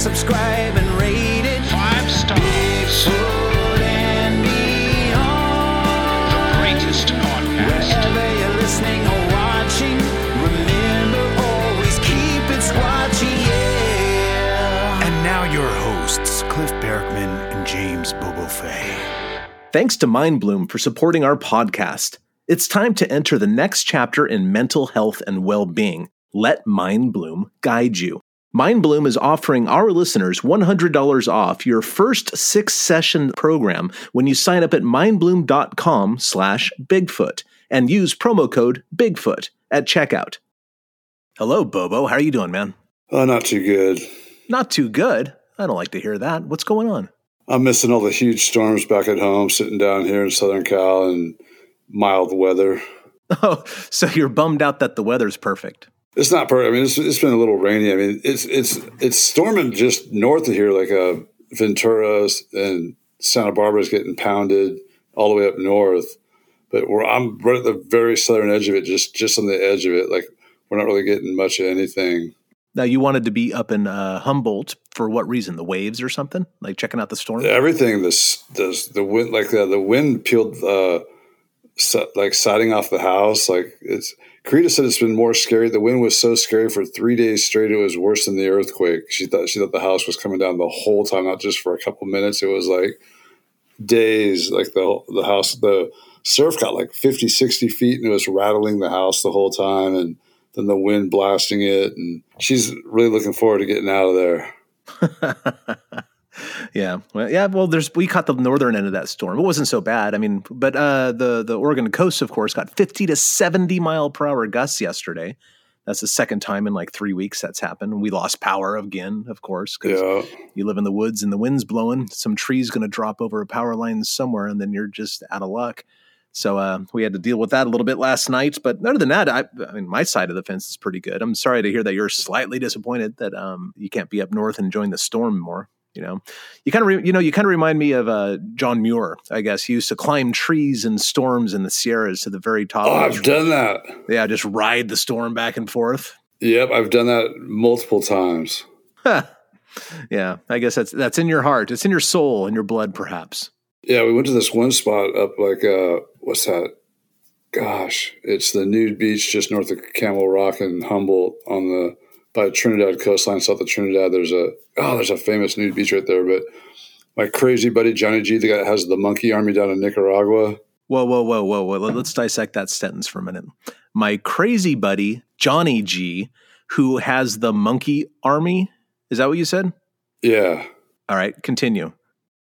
subscribe and rate it. Five stars. Bigfoot and beyond. The greatest podcast. Wherever you're listening or watching, remember always keep it squatchy, yeah. And now your hosts, Cliff Barackman and James Bobo Fay. Thanks to MindBloom for supporting our podcast. It's time to enter the next chapter in mental health and well being. Let MindBloom guide you. MindBloom is offering our listeners $100 off your first six session program when you sign up at mindbloom.com slash Bigfoot and use promo code Bigfoot at checkout. Hello, Bobo. How are you doing, man? Oh, not too good. Not too good. I don't like to hear that. What's going on? I'm missing all the huge storms back at home, sitting down here in Southern Cal and mild weather. Oh, so you're bummed out that the weather's perfect. It's not perfect. I mean, it's, it's been a little rainy. I mean, it's it's it's storming just north of here, like uh, Ventura and Santa Barbara is getting pounded all the way up north. But we're, I'm right at the very southern edge of it, just just on the edge of it. Like we're not really getting much of anything. Now, you wanted to be up in uh, Humboldt for what reason? The waves or something? Like checking out the storm? Everything this this the wind like uh, the wind peeled uh, si- like siding off the house. Like it's Karita said it's been more scary. The wind was so scary for three days straight. It was worse than the earthquake. She thought she thought the house was coming down the whole time, not just for a couple minutes. It was like days. Like the the house, the surf got like 50, 60 feet, and it was rattling the house the whole time, and then the wind blasting it. And she's really looking forward to getting out of there. yeah, well, yeah. Well, there's we caught the northern end of that storm. It wasn't so bad. I mean, but uh, the the Oregon coast, of course, got 50 to 70 mile per hour gusts yesterday. That's the second time in like three weeks that's happened. We lost power again, of course, because Yeah. you live in the woods and the wind's blowing. Some tree's going to drop over a power line somewhere, and then you're just out of luck. So uh, we had to deal with that a little bit last night. But other than that, I, I mean, my side of the fence is pretty good. I'm sorry to hear that you're slightly disappointed that um, you can't be up north and join the storm more. You know, you kind of, re- you know, you kind of remind me of uh, John Muir. I guess he used to climb trees and storms in the Sierras to the very top. Oh, I've done that. yeah, just ride the storm back and forth. Yep, I've done that multiple times. yeah, I guess that's that's in your heart. It's in your soul and your blood, perhaps. Yeah, we went to this one spot up like uh what's that? Gosh, it's the nude beach just north of Camel Rock and Humboldt on the by Trinidad coastline, south of Trinidad. There's a oh, there's a famous nude beach right there. But my crazy buddy Johnny G, the guy that has the monkey army down in Nicaragua. Whoa, whoa, whoa, whoa, whoa. Let- Let's dissect that sentence for a minute. My crazy buddy, Johnny G, who has the monkey army. Is that what you said? Yeah. All right, continue.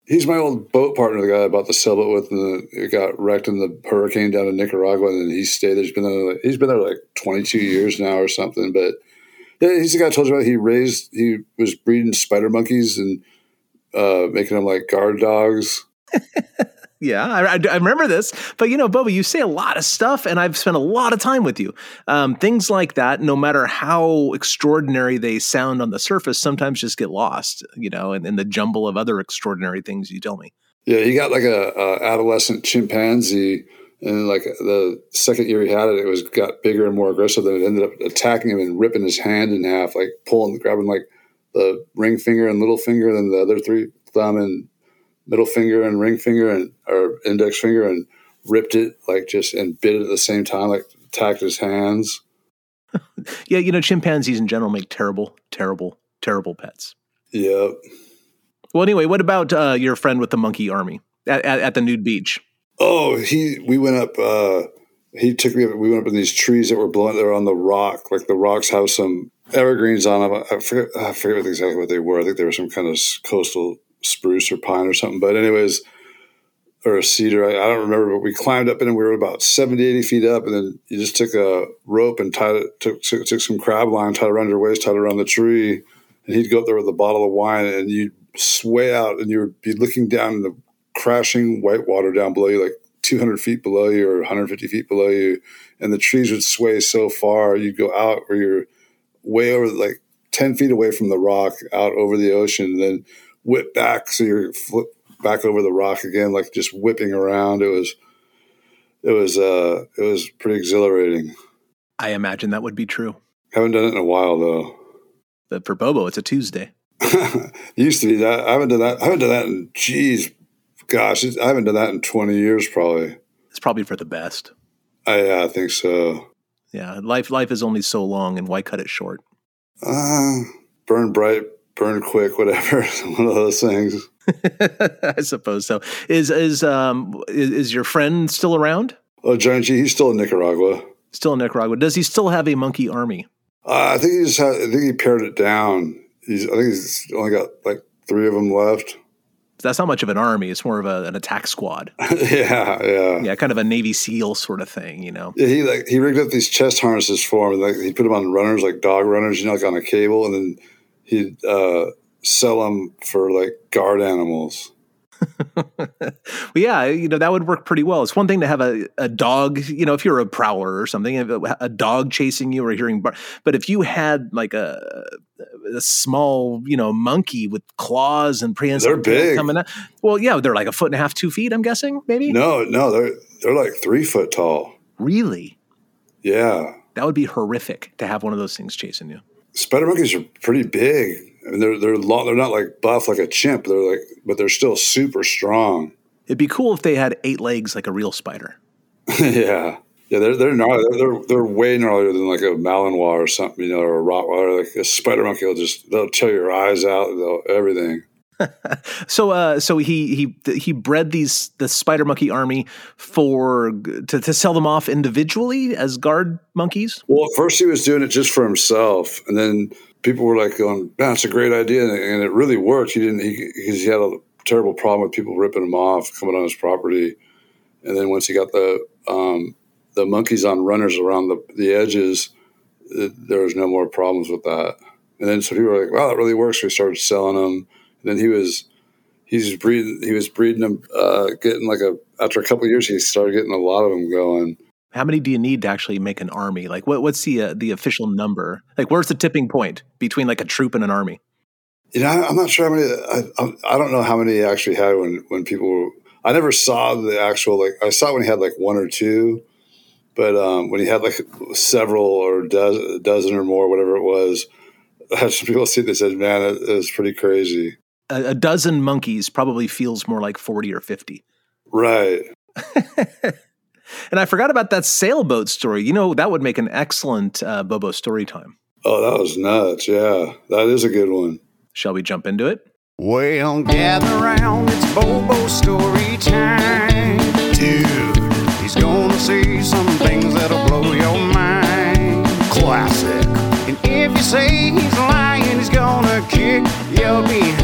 He's my old boat partner, the guy I bought the sailboat with, and it got wrecked in the hurricane down in Nicaragua. And then he stayed there. He's been there. He's been there like 22 years now or something. But he's the guy I told you about. He raised. He was breeding spider monkeys and uh, making them like guard dogs. Yeah, I, I, I remember this. But you know, Bobo, you say a lot of stuff, and I've spent a lot of time with you. Um, things like that, no matter how extraordinary they sound on the surface, sometimes just get lost, you know, in, in the jumble of other extraordinary things you tell me. Yeah, he got like a, a adolescent chimpanzee, and like the second year he had it, it was got bigger and more aggressive. Then it ended up attacking him and ripping his hand in half, like pulling, grabbing like the ring finger and little finger, then the other three thumb and middle finger and ring finger and or index finger, and ripped it like just and bit it at the same time, like attacked his hands. Yeah, you know, chimpanzees in general make terrible, terrible, terrible pets. Yep. Well, anyway, what about uh, your friend with the monkey army at, at, at the nude beach? Oh, he we went up. uh He took me. Up, we went up in these trees that were blowing. They were on the rock. Like the rocks have some evergreens on them. I forget. I forget exactly what they were. I think they were some kind of coastal spruce or pine or something. But anyways, or a cedar. I, I don't remember. But we climbed up in and we were about 70, 80 feet up, and then you just took a rope and tied it. Took took, took some crab line, tied around your waist, tied around the tree, and he'd go up there with a bottle of wine, and you'd sway out, and you would be looking down in the crashing white water down below you, like 200 feet below you or 150 feet below you, and the trees would sway so far you'd go out where you're way over, like 10 feet away from the rock, out over the ocean, and then whip back so you're flip back over the rock again, like just whipping around. It was, it was, uh, it was pretty exhilarating. I imagine that would be true. Haven't done it in a while though. But for Bobo, it's a Tuesday. Used to be that. I haven't done that. I haven't done that in, geez, gosh, I haven't done that in 20 years probably. It's probably for the best. I, yeah, I think so. Yeah, life life is only so long, and why cut it short? Uh, burn bright, burn quick, whatever. One of those things. I suppose so. Is is um is, is your friend still around? Oh, Johnny G, he's still in Nicaragua. Still in Nicaragua? Does he still have a monkey army? Uh, I think he just had, I think he pared it down. He's, I think he's only got like three of them left. That's not much of an army. It's more of a, an attack squad. yeah, yeah. Yeah, kind of a Navy SEAL sort of thing, you know. Yeah, he like he rigged up these chest harnesses for him, like he put them on runners, like dog runners, you know, like on a cable, and then he'd uh, sell them for like guard animals. well, yeah, you know that would work pretty well. It's one thing to have a, a dog, you know, if you're a prowler or something, a, a dog chasing you or hearing, bar- but if you had like a a small, you know, monkey with claws and prehensile They're big. coming out, well, yeah, they're like a foot and a half, two feet. I'm guessing, maybe. No, no, they're they're like three foot tall. Really, Yeah, that would be horrific to have one of those things chasing you. spider monkeys are pretty big. I mean, they're they're long. They're not like buff like a chimp. They're like, but they're still super strong. It'd be cool if they had eight legs like a real spider. yeah, yeah. They're they're gnarly. They're, they're they're way gnarlier than like a Malinois or something, you know, or a Rottweiler. Like a spider monkey will just they'll tear your eyes out. They'll everything. So, uh, so he he he bred these the spider monkey army for to, to sell them off individually as guard monkeys. Well, at first he was doing it just for himself, and then people were like going, "Man, it's a great idea," and, it really worked. He didn't because he, had a terrible problem with people ripping him off, coming on his property, and then once he got the um, the monkeys on runners around the the edges, it, there was no more problems with that. And then so people were like, "Wow, that really works." So we started selling them. And then he was he's breeding he was breeding them, uh, getting like a after a couple years, he started getting a lot of them going. How many do you need to actually make an army? Like, what what's the uh, the official number? Like, where's the tipping point between like a troop and an army? You know, I'm not sure how many. I, I, don't know how many he actually had when when people. Were, I never saw the actual like. I saw when he had like one or two, but um, when he had like several or dozen, dozen or more, whatever it was, I had some people see. They said, "Man, it, it was pretty crazy." A, a dozen monkeys probably feels more like forty or fifty. Right? And I forgot about that sailboat story. You know, that would make an excellent uh, Bobo story time. Oh, that was nuts. Yeah, that is a good one. Shall we jump into it? Well, gather round, it's Bobo story time. Dude, he's gonna say some things that'll blow your mind. Classic. And if you say he's lying, he's gonna kick your behind.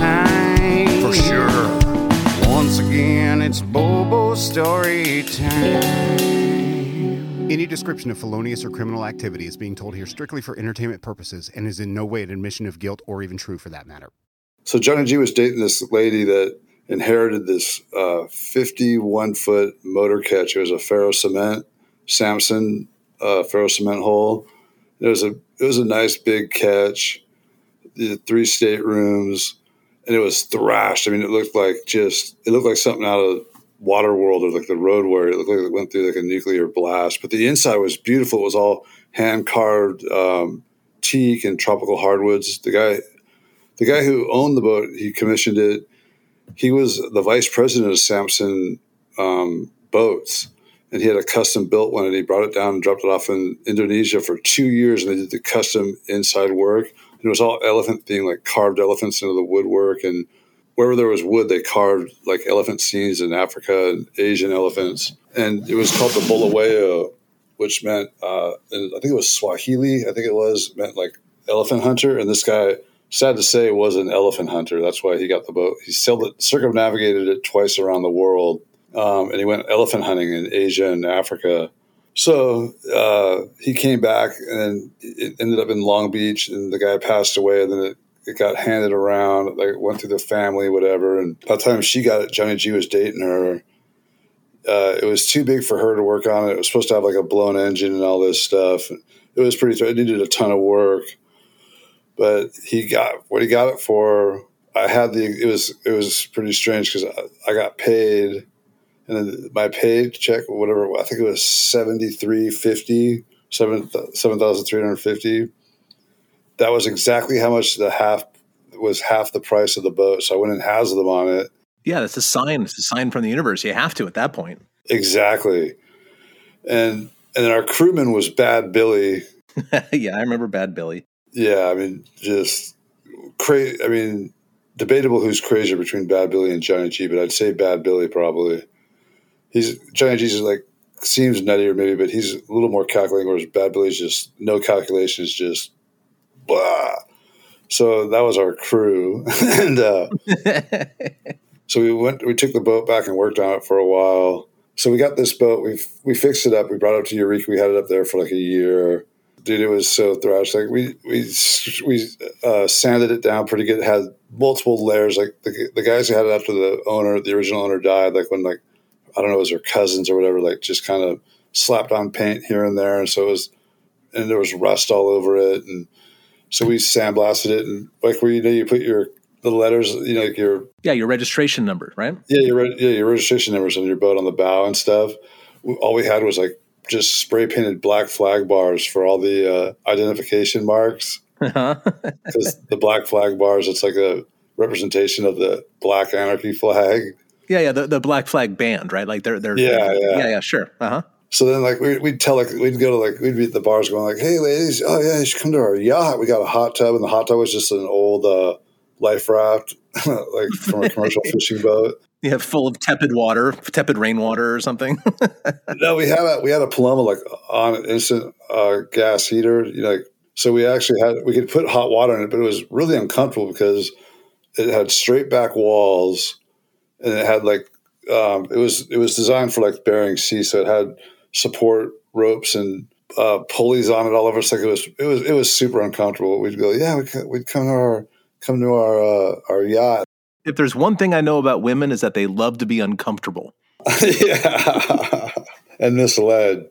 It's Bobo story time. Any description of felonious or criminal activity is being told here strictly for entertainment purposes and is in no way an admission of guilt or even true for that matter. So Johnny G was dating this lady that inherited this uh, 51 foot motor ketch. It was a ferro cement Samson uh, ferro cement hole. It was a it was a nice big ketch. The three staterooms, and it was thrashed. I mean, it looked like just it looked like something out of Waterworld or like the Road Warrior. It looked like it went through like a nuclear blast. But the inside was beautiful. It was all hand carved um, teak and tropical hardwoods. The guy the guy who owned the boat, he commissioned it. He was the vice president of Samson um, Boats, and he had a custom built one, and he brought it down and dropped it off in Indonesia for two years, and they did the custom inside work. It was all elephant theme, like carved elephants into the woodwork, and wherever there was wood, they carved like elephant scenes in Africa and Asian elephants. And it was called the Bulawayo, which meant, uh, I think it was Swahili. I think it was meant like elephant hunter. And this guy, sad to say, was an elephant hunter. That's why he got the boat. He sailed it, circumnavigated it twice around the world, um, and he went elephant hunting in Asia and Africa. So uh, he came back, and it ended up in Long Beach, and the guy passed away, and then it, it got handed around, like went through the family, whatever. And by the time she got it, Johnny G was dating her. Uh, it was too big for her to work on it. It was supposed to have like a blown engine and all this stuff. It was pretty. It needed a ton of work, but he got what he got it for. I had the. It was it was pretty strange because I, I got paid, and then my paid check, whatever. I think it was seventy three fifty, seven seven thousand three hundred fifty. That was exactly how much the half was half the price of the boat. So I went and hazarded them on it. Yeah, that's a sign. It's a sign from the universe. You have to at that point. Exactly. And and then our crewman was Bad Billy. yeah, I remember Bad Billy. Yeah, I mean, just crazy. I mean, debatable who's crazier between Bad Billy and Johnny G, but I'd say Bad Billy probably. He's Johnny Jesus like seems nuttier maybe, but he's a little more calculating, whereas Bad Billy's just no calculations, just blah. So that was our crew, and uh, so we went. We took the boat back and worked on it for a while. So we got this boat. We we fixed it up. We brought it up to Eureka. We had it up there for like a year. Dude, it was so thrashed. Like we we we uh, sanded it down pretty good. It had multiple layers. Like the, the guys who had it after the owner, the original owner died. Like when like I don't know, it was their cousins or whatever. Like just kind of slapped on paint here and there, and so it was, and there was rust all over it, and so we sandblasted it, and like where you know you put your the letters, you know, like your Yeah, your registration number, right? yeah your yeah your registration numbers on your boat on the bow and stuff. All we had was like just spray painted black flag bars for all the uh, identification marks Uh-huh. because the black flag bars it's like a representation of the black anarchy flag. Yeah, yeah, the, the Black Flag band, right? Like they're they're Yeah, yeah. yeah, yeah, sure. Uh huh. So then, like, we, we'd tell, like, we'd go to, like, we'd be at the bars going, like, hey, ladies, oh, yeah, you should come to our yacht. We got a hot tub, and the hot tub was just an old uh, life raft, like, from a commercial fishing boat. Yeah, full of tepid water, tepid rainwater or something. No, we had a, we had a Paloma, like, on an instant uh, gas heater, you know, like, so we actually had, we could put hot water in it, but it was really uncomfortable because it had straight back walls and it had, like, um, it was, it was designed for, like, Bering Sea, so it had support ropes and uh, pulleys on it all over. It's like it was it was it was super uncomfortable. We'd go, yeah, we'd, we'd come to our come to our uh, our yacht. if there's one thing I know about women is that they love to be uncomfortable yeah, and misled.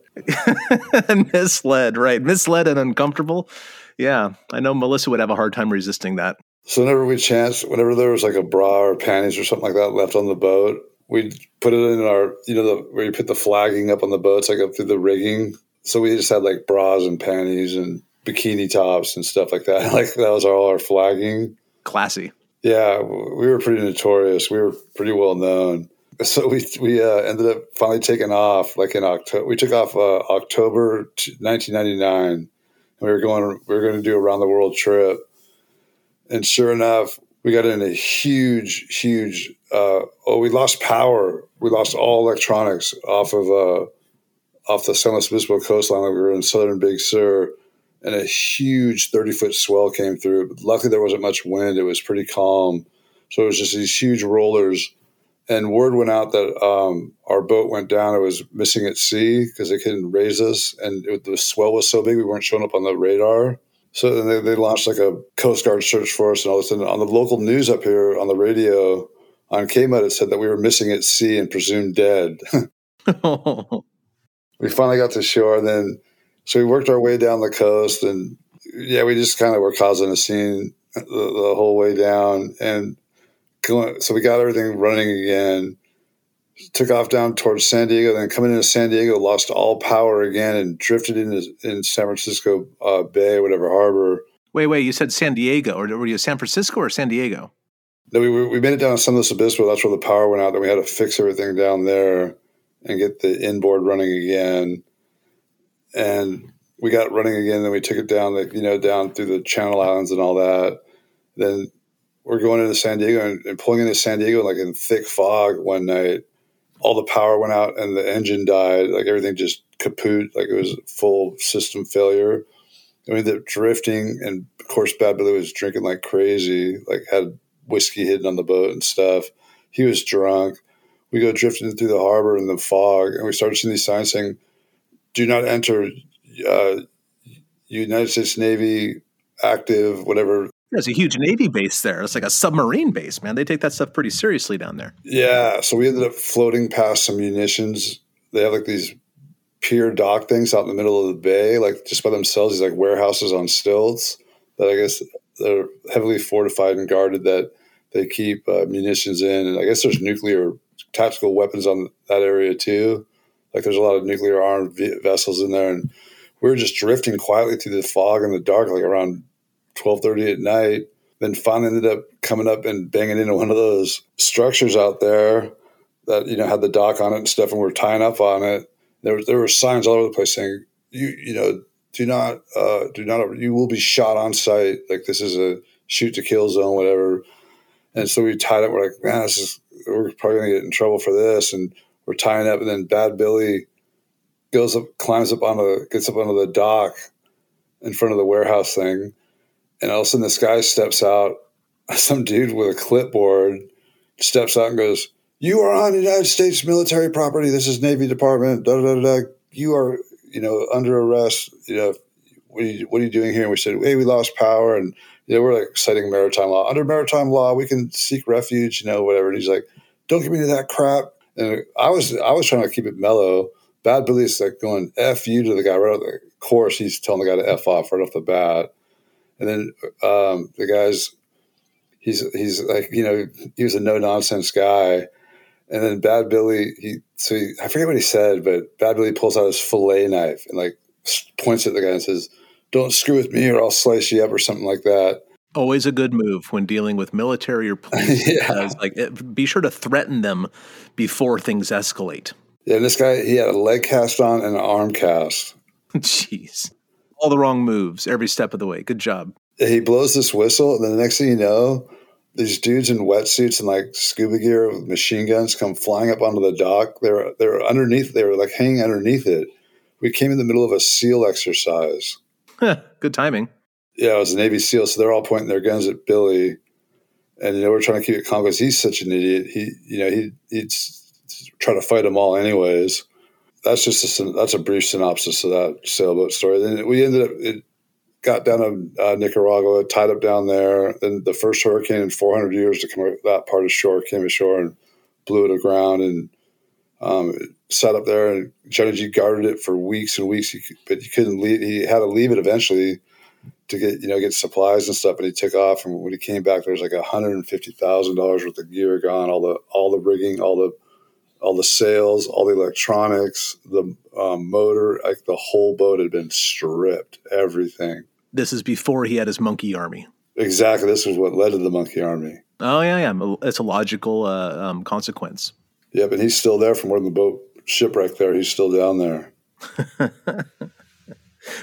and misled, right? Misled and uncomfortable. Yeah, I know Melissa would have a hard time resisting that. So whenever we chance, whenever there was like a bra or panties or something like that left on the boat, we'd put it in our, you know, the, where you put the flagging up on the boats, like up through the rigging. So we just had like bras and panties and bikini tops and stuff like that. Like that was all our flagging. Classy. Yeah, we were pretty notorious. We were pretty well known. So we we uh, ended up finally taking off like in October. We took off uh, October t- 1999. And we were going we were going to do a round the world trip. And sure enough, we got in a huge huge uh, oh we lost power. We lost all electronics off of uh, off the San Luis Obispo coastline. We were in southern Big Sur and a huge 30 foot swell came through. Luckily, there wasn't much wind. It was pretty calm. So it was just these huge rollers. And word went out that um, our boat went down. It was missing at sea because they couldn't raise us. And it, the swell was so big, we weren't showing up on the radar. So then they, they launched like a Coast Guard search for us and all this. And on the local news up here on the radio on KMUD, it said that we were missing at sea and presumed dead. we finally got to shore and then so we worked our way down the coast and yeah we just kind of were causing a scene the, the whole way down and going, so we got everything running again took off down towards san diego then coming into san diego lost all power again and drifted into in san francisco uh, bay whatever harbor wait, wait, you said San Diego, or were you San Francisco or San Diego? no, we, we made it down to San Luis Obispo. That's where the power went out. Then we had to fix everything down there and get the inboard running again. And we got running again. Then we took it down, like you know, down through the Channel Islands and all that. Then we're going into San Diego and, and pulling into San Diego like in thick fog one night. All the power went out and the engine died. Like everything just kaput. Like it was full system failure. I mean, the drifting, and of course, Bad Billy was drinking like crazy. Like had whiskey hidden on the boat and stuff. He was drunk. We go drifting through the harbor in the fog, and we started seeing these signs saying, "Do not enter uh, United States Navy active, whatever." There's a huge Navy base there. It's like a submarine base, man. They take that stuff pretty seriously down there. Yeah, so we ended up floating past some munitions. They have like these pier dock things out in the middle of the bay, like just by themselves. These like warehouses on stilts that I guess they're heavily fortified and guarded. That they keep uh, munitions in, and I guess there's nuclear tactical weapons on that area too. Like there's a lot of nuclear armed v- vessels in there, and we were just drifting quietly through the fog and the dark, like around twelve thirty at night. Then finally ended up coming up and banging into one of those structures out there that you know had the dock on it and stuff, and we're tying up on it. There was there were signs all over the place saying you you know do not uh, do not you will be shot on site like this is a shoot to kill zone whatever. And so we tied up. We're like, man, this is we're probably gonna get in trouble for this, and we're tying up. And then Bad Billy goes up, climbs up on the gets up onto the dock in front of the warehouse thing, and all of a sudden this guy steps out, some dude with a clipboard steps out and goes, "You are on United States military property. This is Navy Department. Da da da da. You are, you know, under arrest. You know, what are you, what are you doing here?" And we said, "Hey, we lost power, and you know, we're like citing maritime law. Under maritime law, we can seek refuge. You know, whatever." And he's like, "Don't give me that crap." And I was I was trying to keep it mellow. Bad Billy's like going "f you" to the guy right off the course. He's telling the guy to "f off" right off the bat. And then um, the guy's he's he's like you know he was a no nonsense guy. And then Bad Billy he so he, I forget what he said, but Bad Billy pulls out his fillet knife and like points at the guy and says, "Don't screw with me, or I'll slice you up," or something like that. Always a good move when dealing with military or police. Yeah. like, be sure to threaten them before things escalate. Yeah, and this guy he had a leg cast on and an arm cast. Jeez, all the wrong moves every step of the way. Good job. He blows this whistle, and then the next thing you know, these dudes in wetsuits and like scuba gear with machine guns come flying up onto the dock. They're they're underneath. They were like hanging underneath it. We came in the middle of a SEAL exercise. good timing. Yeah, it was a Navy SEAL, so they're all pointing their guns at Billy, and you know we're trying to keep it calm because he's such an idiot. He, you know, he he'd try to fight them all anyways. That's just a, that's a brief synopsis of that sailboat story. Then we ended up it got down to uh, Nicaragua, tied up down there. Then the first hurricane in 400 years to come that part of shore came ashore and blew it aground and um, sat up there. And Johnny G guarded it for weeks and weeks, but he couldn't leave. He had to leave it eventually to get you know get supplies and stuff. And he took off. And when he came back, there was like hundred and fifty thousand dollars worth of gear gone. All the all the rigging, all the all the sails, all the electronics, the um, motor, like the whole boat had been stripped. Everything. This is before he had his monkey army. Exactly. This was what led to the monkey army. Oh yeah, yeah. It's a logical uh, um, consequence. Yep, and he's still there from where the boat shipwrecked. There, he's still down there.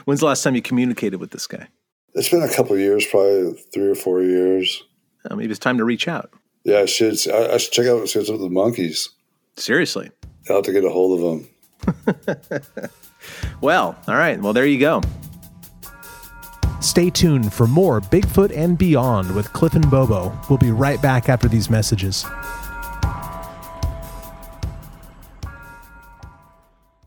When's the last time you communicated with this guy? It's been a couple of years, probably three or four years. Uh, maybe it's time to reach out. Yeah, I should. I, I should check out what's up with the monkeys. Seriously. I'll have to get a hold of them. Well, all right. Well, there you go. Stay tuned for more Bigfoot and Beyond with Cliff and Bobo. We'll be right back after these messages.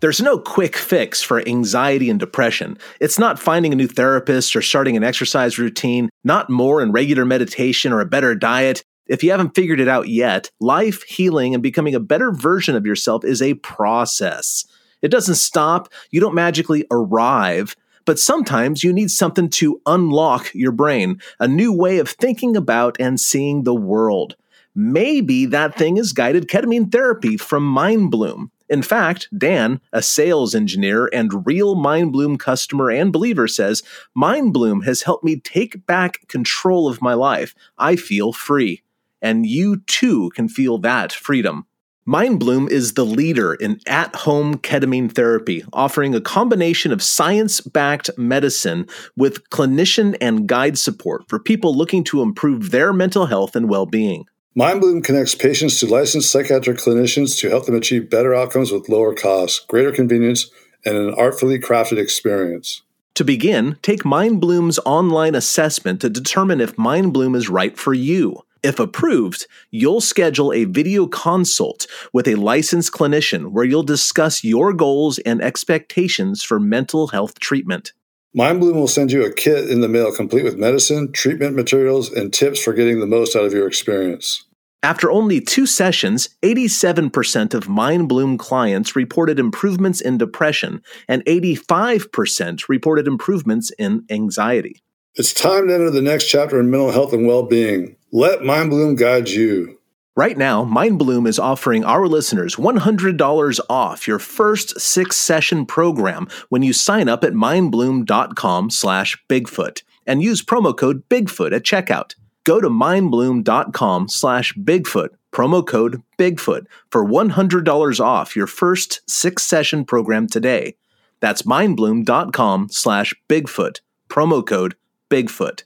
There's no quick fix for anxiety and depression. It's not finding a new therapist or starting an exercise routine, not more and regular meditation or a better diet. If you haven't figured it out yet, life, healing, and becoming a better version of yourself is a process. It doesn't stop, you don't magically arrive, but sometimes you need something to unlock your brain, a new way of thinking about and seeing the world. Maybe that thing is guided ketamine therapy from MindBloom. In fact, Dan, a sales engineer and real MindBloom customer and believer, says MindBloom has helped me take back control of my life. I feel free. And you too can feel that freedom. MindBloom is the leader in at home ketamine therapy, offering a combination of science backed medicine with clinician and guide support for people looking to improve their mental health and well being. MindBloom connects patients to licensed psychiatric clinicians to help them achieve better outcomes with lower costs, greater convenience, and an artfully crafted experience. To begin, take MindBloom's online assessment to determine if MindBloom is right for you. If approved, you'll schedule a video consult with a licensed clinician where you'll discuss your goals and expectations for mental health treatment. MindBloom will send you a kit in the mail complete with medicine, treatment materials, and tips for getting the most out of your experience. After only two sessions, 87% of MindBloom clients reported improvements in depression, and 85% reported improvements in anxiety. It's time to enter the next chapter in mental health and well being. Let MindBloom guide you. Right now, MindBloom is offering our listeners $100 off your first six-session program when you sign up at mindbloom.com slash Bigfoot and use promo code Bigfoot at checkout. Go to mindbloom.com slash Bigfoot, promo code Bigfoot, for $100 off your first six session program today. That's mindbloom.com slash Bigfoot, promo code Bigfoot.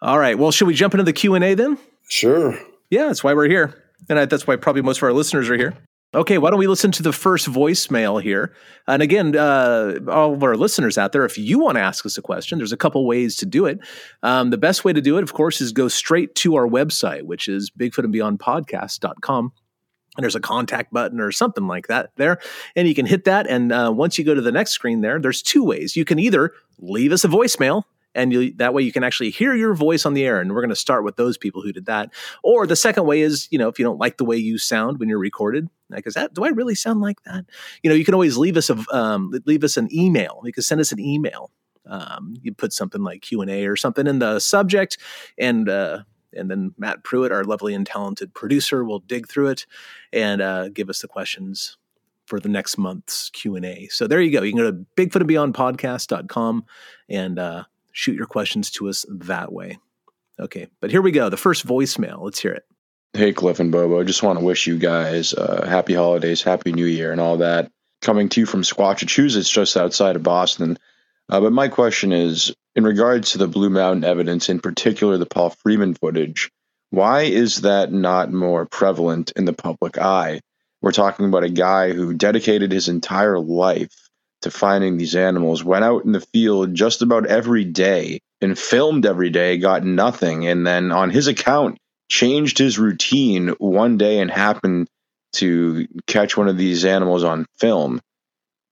All right. Well, should we jump into the Q&A then? Sure. Yeah, that's why we're here. And I, that's why probably most of our listeners are here. Okay, why don't we listen to the first voicemail here? And again, uh, all of our listeners out there, if you want to ask us a question, there's a couple ways to do it. Um, the best way to do it, of course, is go straight to our website, which is bigfootandbeyondpodcast.com. And there's a contact button or something like that there. And you can hit that. And uh, once you go to the next screen there, there's two ways. You can either leave us a voicemail and you, that way you can actually hear your voice on the air and we're going to start with those people who did that. Or the second way is you know if you don't like the way you sound when you're recorded like is that do i really sound like that? You know you can always leave us a um, leave us an email. You can send us an email. Um, you put something like q&a or something in the subject and uh, and then matt pruitt our lovely and talented producer will dig through it and uh, give us the questions for the next month's q&a so there you go. You can go to bigfootandbeyondpodcast.com and uh, shoot your questions to us that way. Okay, but here we go. The first voicemail. Let's hear it. Hey, Cliff and Bobo. I Just want to wish you guys uh, happy holidays, happy new year, and all that. Coming to you from Squatchachusetts, just outside of Boston. Uh, but my question is in regards to the Blue Mountain evidence, in particular the Paul Freeman footage, why is that not more prevalent in the public eye? We're talking about a guy who dedicated his entire life to finding these animals, went out in the field just about every day and filmed every day, got nothing. And then on his account, changed his routine one day and happened to catch one of these animals on film.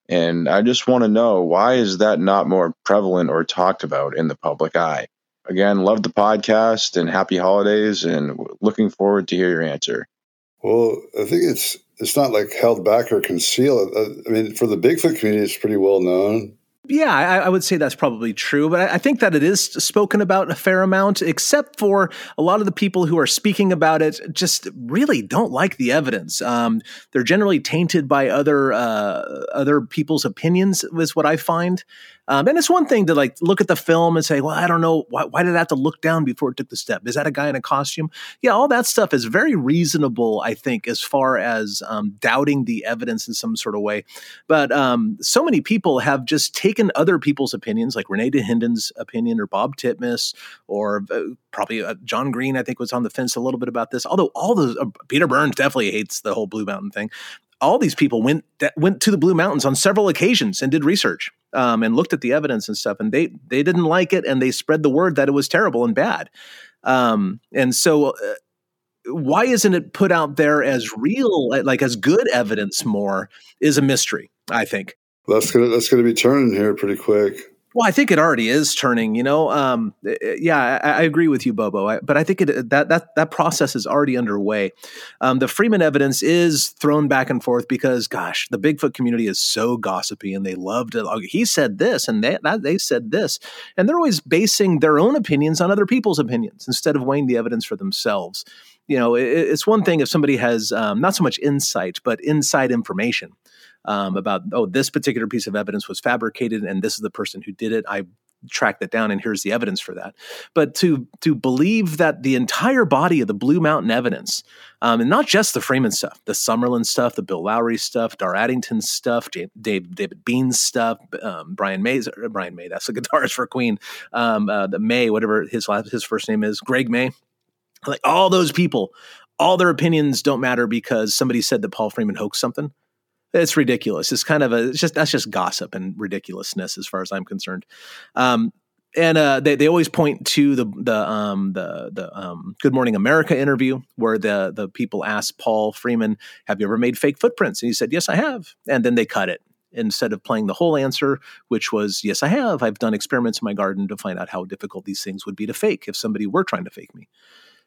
And I just want to know why is that not more prevalent or talked about in the public eye? Again, love the podcast and happy holidays and looking forward to hear your answer. Well, I think it's it's not like held back or concealed. Uh, I mean, for the Bigfoot community, it's pretty well known. Yeah, I, I, would say that's probably true, but I, I, think that it is spoken about a fair amount, except for a lot of the people who are speaking about it just really don't like the evidence. Um, they're generally tainted by other uh, other people's opinions, is what I find. Um, and it's one thing to like look at the film and say, well, I don't know, why, why, did I have to look down before it took the step? Is that a guy in a costume? Yeah, all that stuff is very reasonable, I think, as far as um, doubting the evidence in some sort of way. But um, so many people have just taken other people's opinions, like René Dahinden opinion or Bob Titmus or uh, probably uh, John Green, I think, was on the fence a little bit about this. Although all the uh, Peter Byrne's definitely hates the whole Blue Mountain thing all these people went went to the Blue Mountains on several occasions and did research um, and looked at the evidence and stuff, and they they didn't like it, and they spread the word that it was terrible and bad. Um, and so, uh, why isn't it put out there as real, like as good evidence? More is a mystery. I think that's gonna that's gonna be turning here pretty quick. Well, I think it already is turning. You know, um, eh, eh, yeah, I, I, agree with you, Bobo. I, but I think it, that that that process is already underway. Um, the Freeman evidence is thrown back and forth because, gosh, the Bigfoot community is so gossipy, and they love to. Oh, he said this, and they that, they said this, and they're always basing their own opinions on other people's opinions instead of weighing the evidence for themselves. You know, it, it's one thing if somebody has um, not so much insight, but inside information um, about oh this particular piece of evidence was fabricated and this is the person who did it. I tracked that down and here's the evidence for that. But to to believe that the entire body of the Blue Mountain evidence, um, and not just the Freeman stuff, the Summerlin stuff, the Bill Laughery stuff, Dar Addington stuff, Dave, David Bean's stuff, um, Brian May's Brian May, that's the guitarist for Queen, um, uh, the May, whatever his last, his first name is, Greg May, like all those people, all their opinions don't matter because somebody said that Paul Freeman hoaxed something it's ridiculous. It's kind of a it's just that's just gossip and ridiculousness as far as I'm concerned. Um, and uh, they they always point to the the um, the the um, Good Morning America interview where the the people asked Paul Freeman, "Have you ever made fake footprints?" And he said, "Yes, I have." And then they cut it instead of playing the whole answer, which was, "Yes, I have. I've done experiments in my garden to find out how difficult these things would be to fake if somebody were trying to fake me."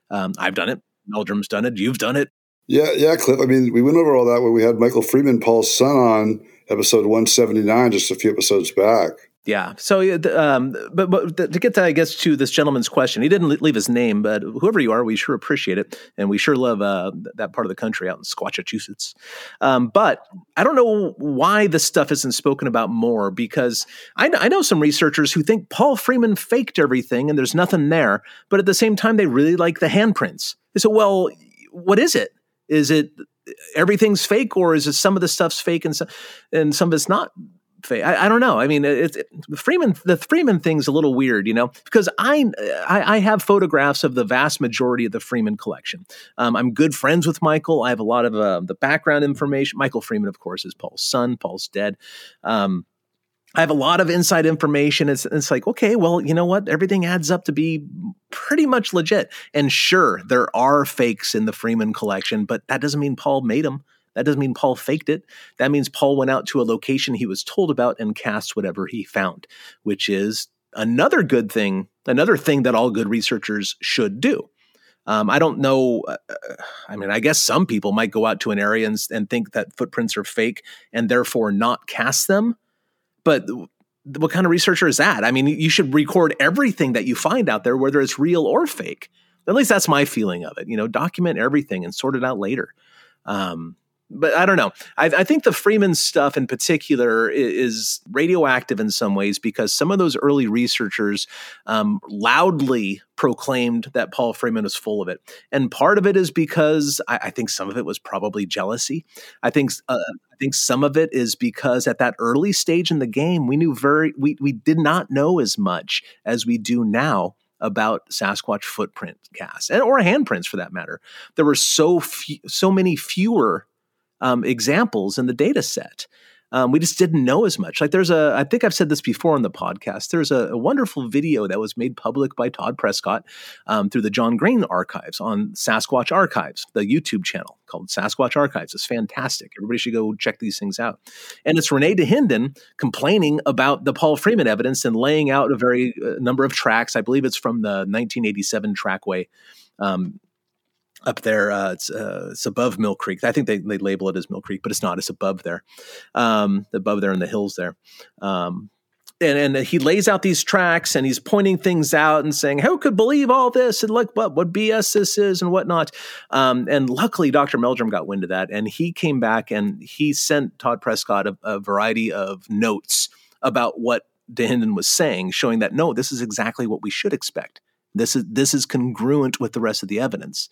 Um, I've done it. Meldrum's done it. You've done it. Yeah, yeah, Cliff. I mean, we went over all that when we had Michael Freeman, Paul's son, on episode 179, just a few episodes back. Yeah. So, um, but, but to get to, I guess, to this gentleman's question, he didn't leave his name, but whoever you are, we sure appreciate it. And we sure love uh, that part of the country out in Squatchachusetts. Um, but I don't know why this stuff isn't spoken about more because I, I know some researchers who think Paul Freeman faked everything and there's nothing there. But at the same time, they really like the handprints. They say, well, what is it? Is it everything's fake or is it some of the stuff's fake and, some, and some of it's not I, I, don't know. I mean, it's it, Freeman. The Freeman thing's a little weird, you know, because I, I, I have photographs of the vast majority of the Freeman collection. Um, I'm good friends with Michael. I have a lot of uh, the background information. Michael Freeman, of course, is Paul's son. Paul's dead. Um, I have a lot of inside information. It's, it's like, okay, well, you know what? Everything adds up to be pretty much legit. And sure, there are fakes in the Freeman collection, but that doesn't mean Paul made them. That doesn't mean Paul faked it. That means Paul went out to a location he was told about and cast whatever he found, which is another good thing, another thing that all good researchers should do. Um, I don't know. Uh, I mean, I guess some people might go out to an area and, and think that footprints are fake and therefore not cast them. But what kind of researcher is that? I mean, you should record everything that you find out there, whether it's real or fake. At least that's my feeling of it. You know, document everything and sort it out later. Um, but I don't know. I, I, think the Freeman stuff in particular is, radioactive in some ways because some of those early researchers um, loudly proclaimed that Paul Freeman was full of it, and part of it is because I, I think some of it was probably jealousy. I think uh, I think some of it is because at that early stage in the game, we knew very we we did not know as much as we do now about Sasquatch footprint casts and or handprints for that matter. There were so few, so many fewer um, examples in the data set. Um, we just didn't know as much. Like there's a, I think I've said this before on the podcast. There's a, a wonderful video that was made public by Todd Prescott um, through the John Green archives on Sasquatch Archives, the YouTube channel called Sasquatch Archives. It's fantastic. Everybody should go check these things out. And it's René Dahinden complaining about the Paul Freeman evidence and laying out a very uh, number of tracks. I believe it's from the 1987 trackway. Um, up there. Uh, it's, uh, it's above Mill Creek. I think they, they label it as Mill Creek, but it's not. It's above there, um, above there in the hills there. Um, and, and he lays out these tracks and he's pointing things out and saying, "Who could believe all this?" And look what what BS this is and whatnot. Um, and luckily, Dr. Meldrum got wind of that, and he came back and he sent Todd Prescott a, a variety of notes about what Dahinden was saying, showing that no, this is exactly what we should expect. This is this is congruent with the rest of the evidence.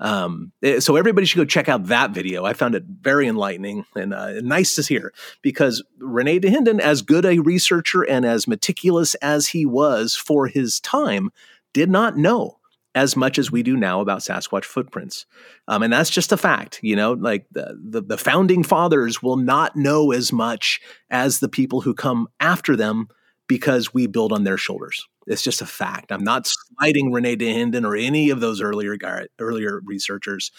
Um, eh, so everybody should go check out that video. I found it very enlightening and uh, nice to hear because Rene Dahinden, as good a researcher and as meticulous as he was for his time, did not know as much as we do now about Sasquatch footprints. Um, and that's just a fact, you know, like the, the, the founding fathers will not know as much as the people who come after them because we build on their shoulders. It's just a fact. I'm not slighting Rene Dahinden or any of those earlier earlier researchers.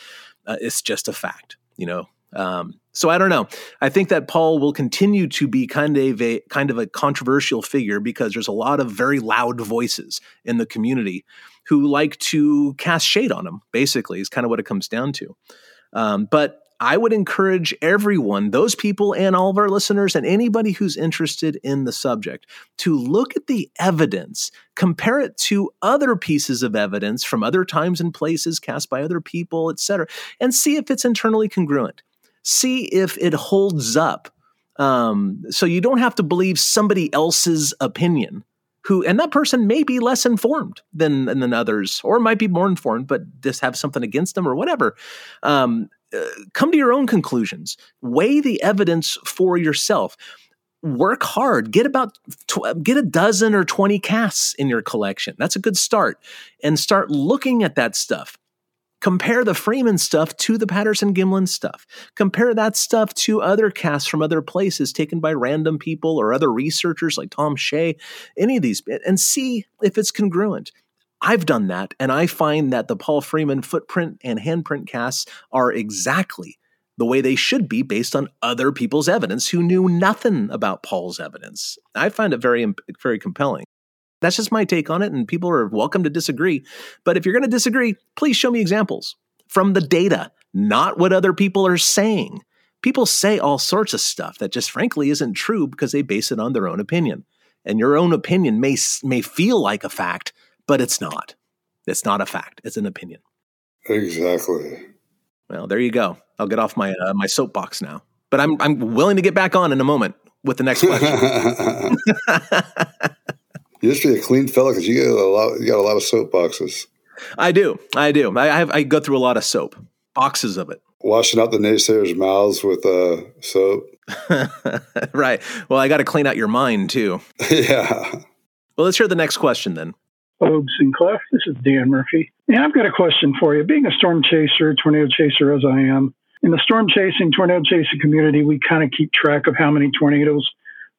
Uh, it's just a fact, you know. Um, so I don't know. I think that Paul will continue to be kind of a kind of a controversial figure because there's a lot of very loud voices in the community who like to cast shade on him. Basically, is kind of what it comes down to. Um, but I would encourage everyone, those people and all of our listeners and anybody who's interested in the subject, to look at the evidence, compare it to other pieces of evidence from other times and places cast by other people, etc., and see if it's internally congruent. See if it holds up. Um, so you don't have to believe somebody else's opinion who and that person may be less informed than than others or might be more informed but just have something against them or whatever um, uh, come to your own conclusions. Weigh the evidence for yourself. Work hard. Get about tw- get a dozen or 20 casts in your collection. That's a good start. And start looking at that stuff. Compare the freeman stuff to the patterson gimlin stuff. Compare that stuff to other casts from other places taken by random people or other researchers like tom shea any of these and see if it's congruent I've done that, and I find that the Paul Freeman footprint and handprint casts are exactly the way they should be based on other people's evidence who knew nothing about Paul's evidence. I find it very, very compelling. That's just my take on it, and people are welcome to disagree. But if you're going to disagree, please show me examples from the data, not what other people are saying. People say all sorts of stuff that just frankly isn't true because they base it on their own opinion. and your own opinion may may feel like a fact, but it's not. It's not a fact. It's an opinion. Exactly. Well, there you go. I'll get off my uh, my soapbox now. But I'm I'm willing to get back on in a moment with the next question. You're just be a clean fella because you got a lot. You got a lot of soapboxes. I do. I do. I have. I go through a lot of soap, boxes of it. Washing out the naysayers' mouths with uh, soap. right. Well, I got to clean out your mind too. yeah. Well, let's hear the next question then. Bob Sinclair. This is Dan Murphy. And I've got a question for you. Being a storm chaser, tornado chaser as I am, in the storm chasing, tornado chasing community, we kind of keep track of how many tornadoes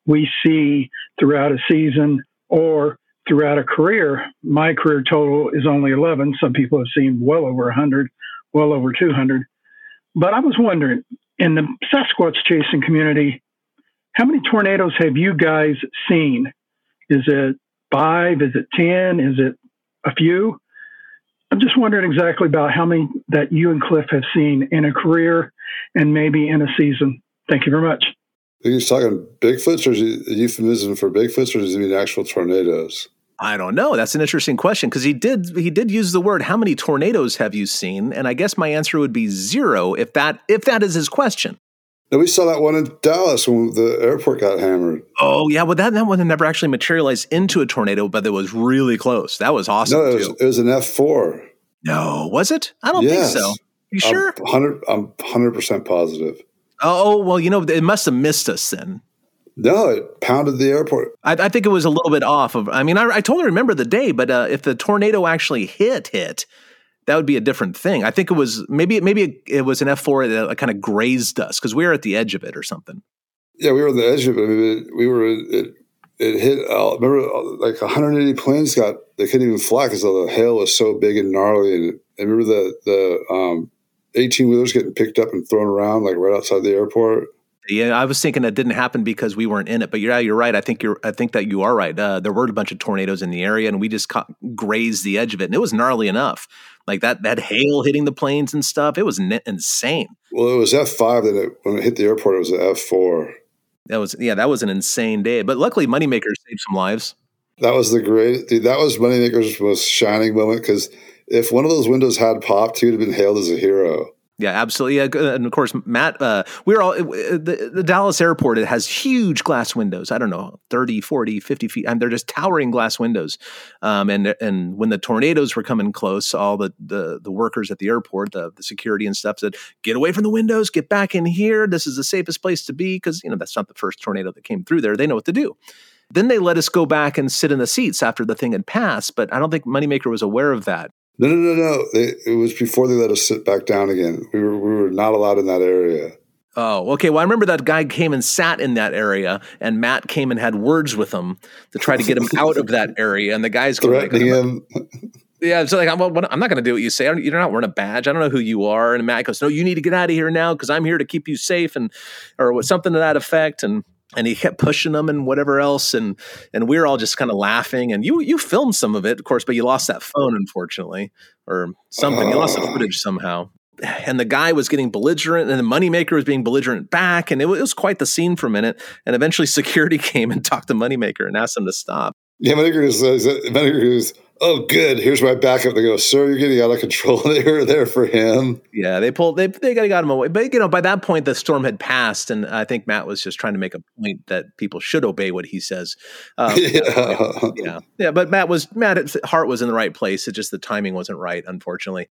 we see throughout a season or throughout a career. My career total is only 11. Some people have seen well over 100, well over 200. But I was wondering, in the Sasquatch chasing community, how many tornadoes have you guys seen? Is it five? Is it 10? Is it a few? I'm just wondering exactly about how many that you and Cliff have seen in a career and maybe in a season. Thank you very much. Are you talking Bigfoots or is it a euphemism for Bigfoots or does it mean actual tornadoes? I don't know. That's an interesting question because he did he did use the word how many tornadoes have you seen? And I guess my answer would be zero if that if that is his question. No, we saw that one in Dallas when the airport got hammered. Oh yeah, well that that one had never actually materialized into a tornado, but it was really close. That was awesome. No, it was, it was an F four. No, was it? I don't yes. think so. You sure? I'm hundred percent positive. Oh well, you know it must have missed us then. No, it pounded the airport. I, I, think it was a little bit off of. I mean, I, I totally remember the day, but uh, if the tornado actually hit, hit, that would be a different thing. I think it was maybe maybe it, was an F four that kind of grazed us because we were at the edge of it or something. Yeah, we were at the edge of it. We were. It, it hit. Uh, remember, like 180 planes got they couldn't even fly because the hail was so big and gnarly. And, I remember the the um, 18 wheelers getting picked up and thrown around like right outside the airport. Yeah, I was thinking that didn't happen because we weren't in it, but yeah, you're right. I think you're. I think that you are right. Uh, there were a bunch of tornadoes in the area, and we just caught, grazed the edge of it, and it was gnarly enough. Like that, that hail hitting the planes and stuff. It was n- insane. Well, it was F five that it, when it hit the airport, it was an F four. That was yeah, that was an insane day. But luckily, Moneymaker saved some lives. That was the great dude. That was Moneymaker's most shining moment because if one of those windows had popped, he would have been hailed as a hero. Yeah, absolutely. And of course, Matt, uh, we're all the, the, Dallas airport. It has huge glass windows. I don't know, 30, 40, 50 feet. And they're just towering glass windows. Um, and and when the tornadoes were coming close, all the the, the workers at the airport, the, the security and stuff said, get away from the windows, get back in here. This is the safest place to be. Because, you know, that's not the first tornado that came through there. They know what to do. Then they let us go back and sit in the seats after the thing had passed. But I don't think Moneymaker was aware of that. No, no, no, no. They, it was before they let us sit back down again. We were we were not allowed in that area. Oh, okay. Well, I remember that guy came and sat in that area, and Matt came and had words with him to try to get him out of that area. And the guys threatening like, him. Yeah, so like I'm, I'm not going to do what you say. You're not wearing a badge. I don't know who you are. And Matt goes, "No, you need to get out of here now because I'm here to keep you safe," and or something to that effect. And and he kept pushing them and whatever else and and we were all just kind of laughing and you you filmed some of it of course but you lost that phone unfortunately or something you lost the oh. footage somehow. And the guy was getting belligerent and the moneymaker was being belligerent back and it was, it was quite the scene for a minute and eventually security came and talked to moneymaker and asked him to stop. Yeah moneymaker says moneymaker goes oh good here's my backup they go sir you're getting out of control they were there for him yeah they pulled they, they got, him away but you know by that point the storm had passed and i think matt was just trying to make a point that people should obey what he says um, yeah. yeah yeah but matt was matt heart was in the right place it just the timing wasn't right unfortunately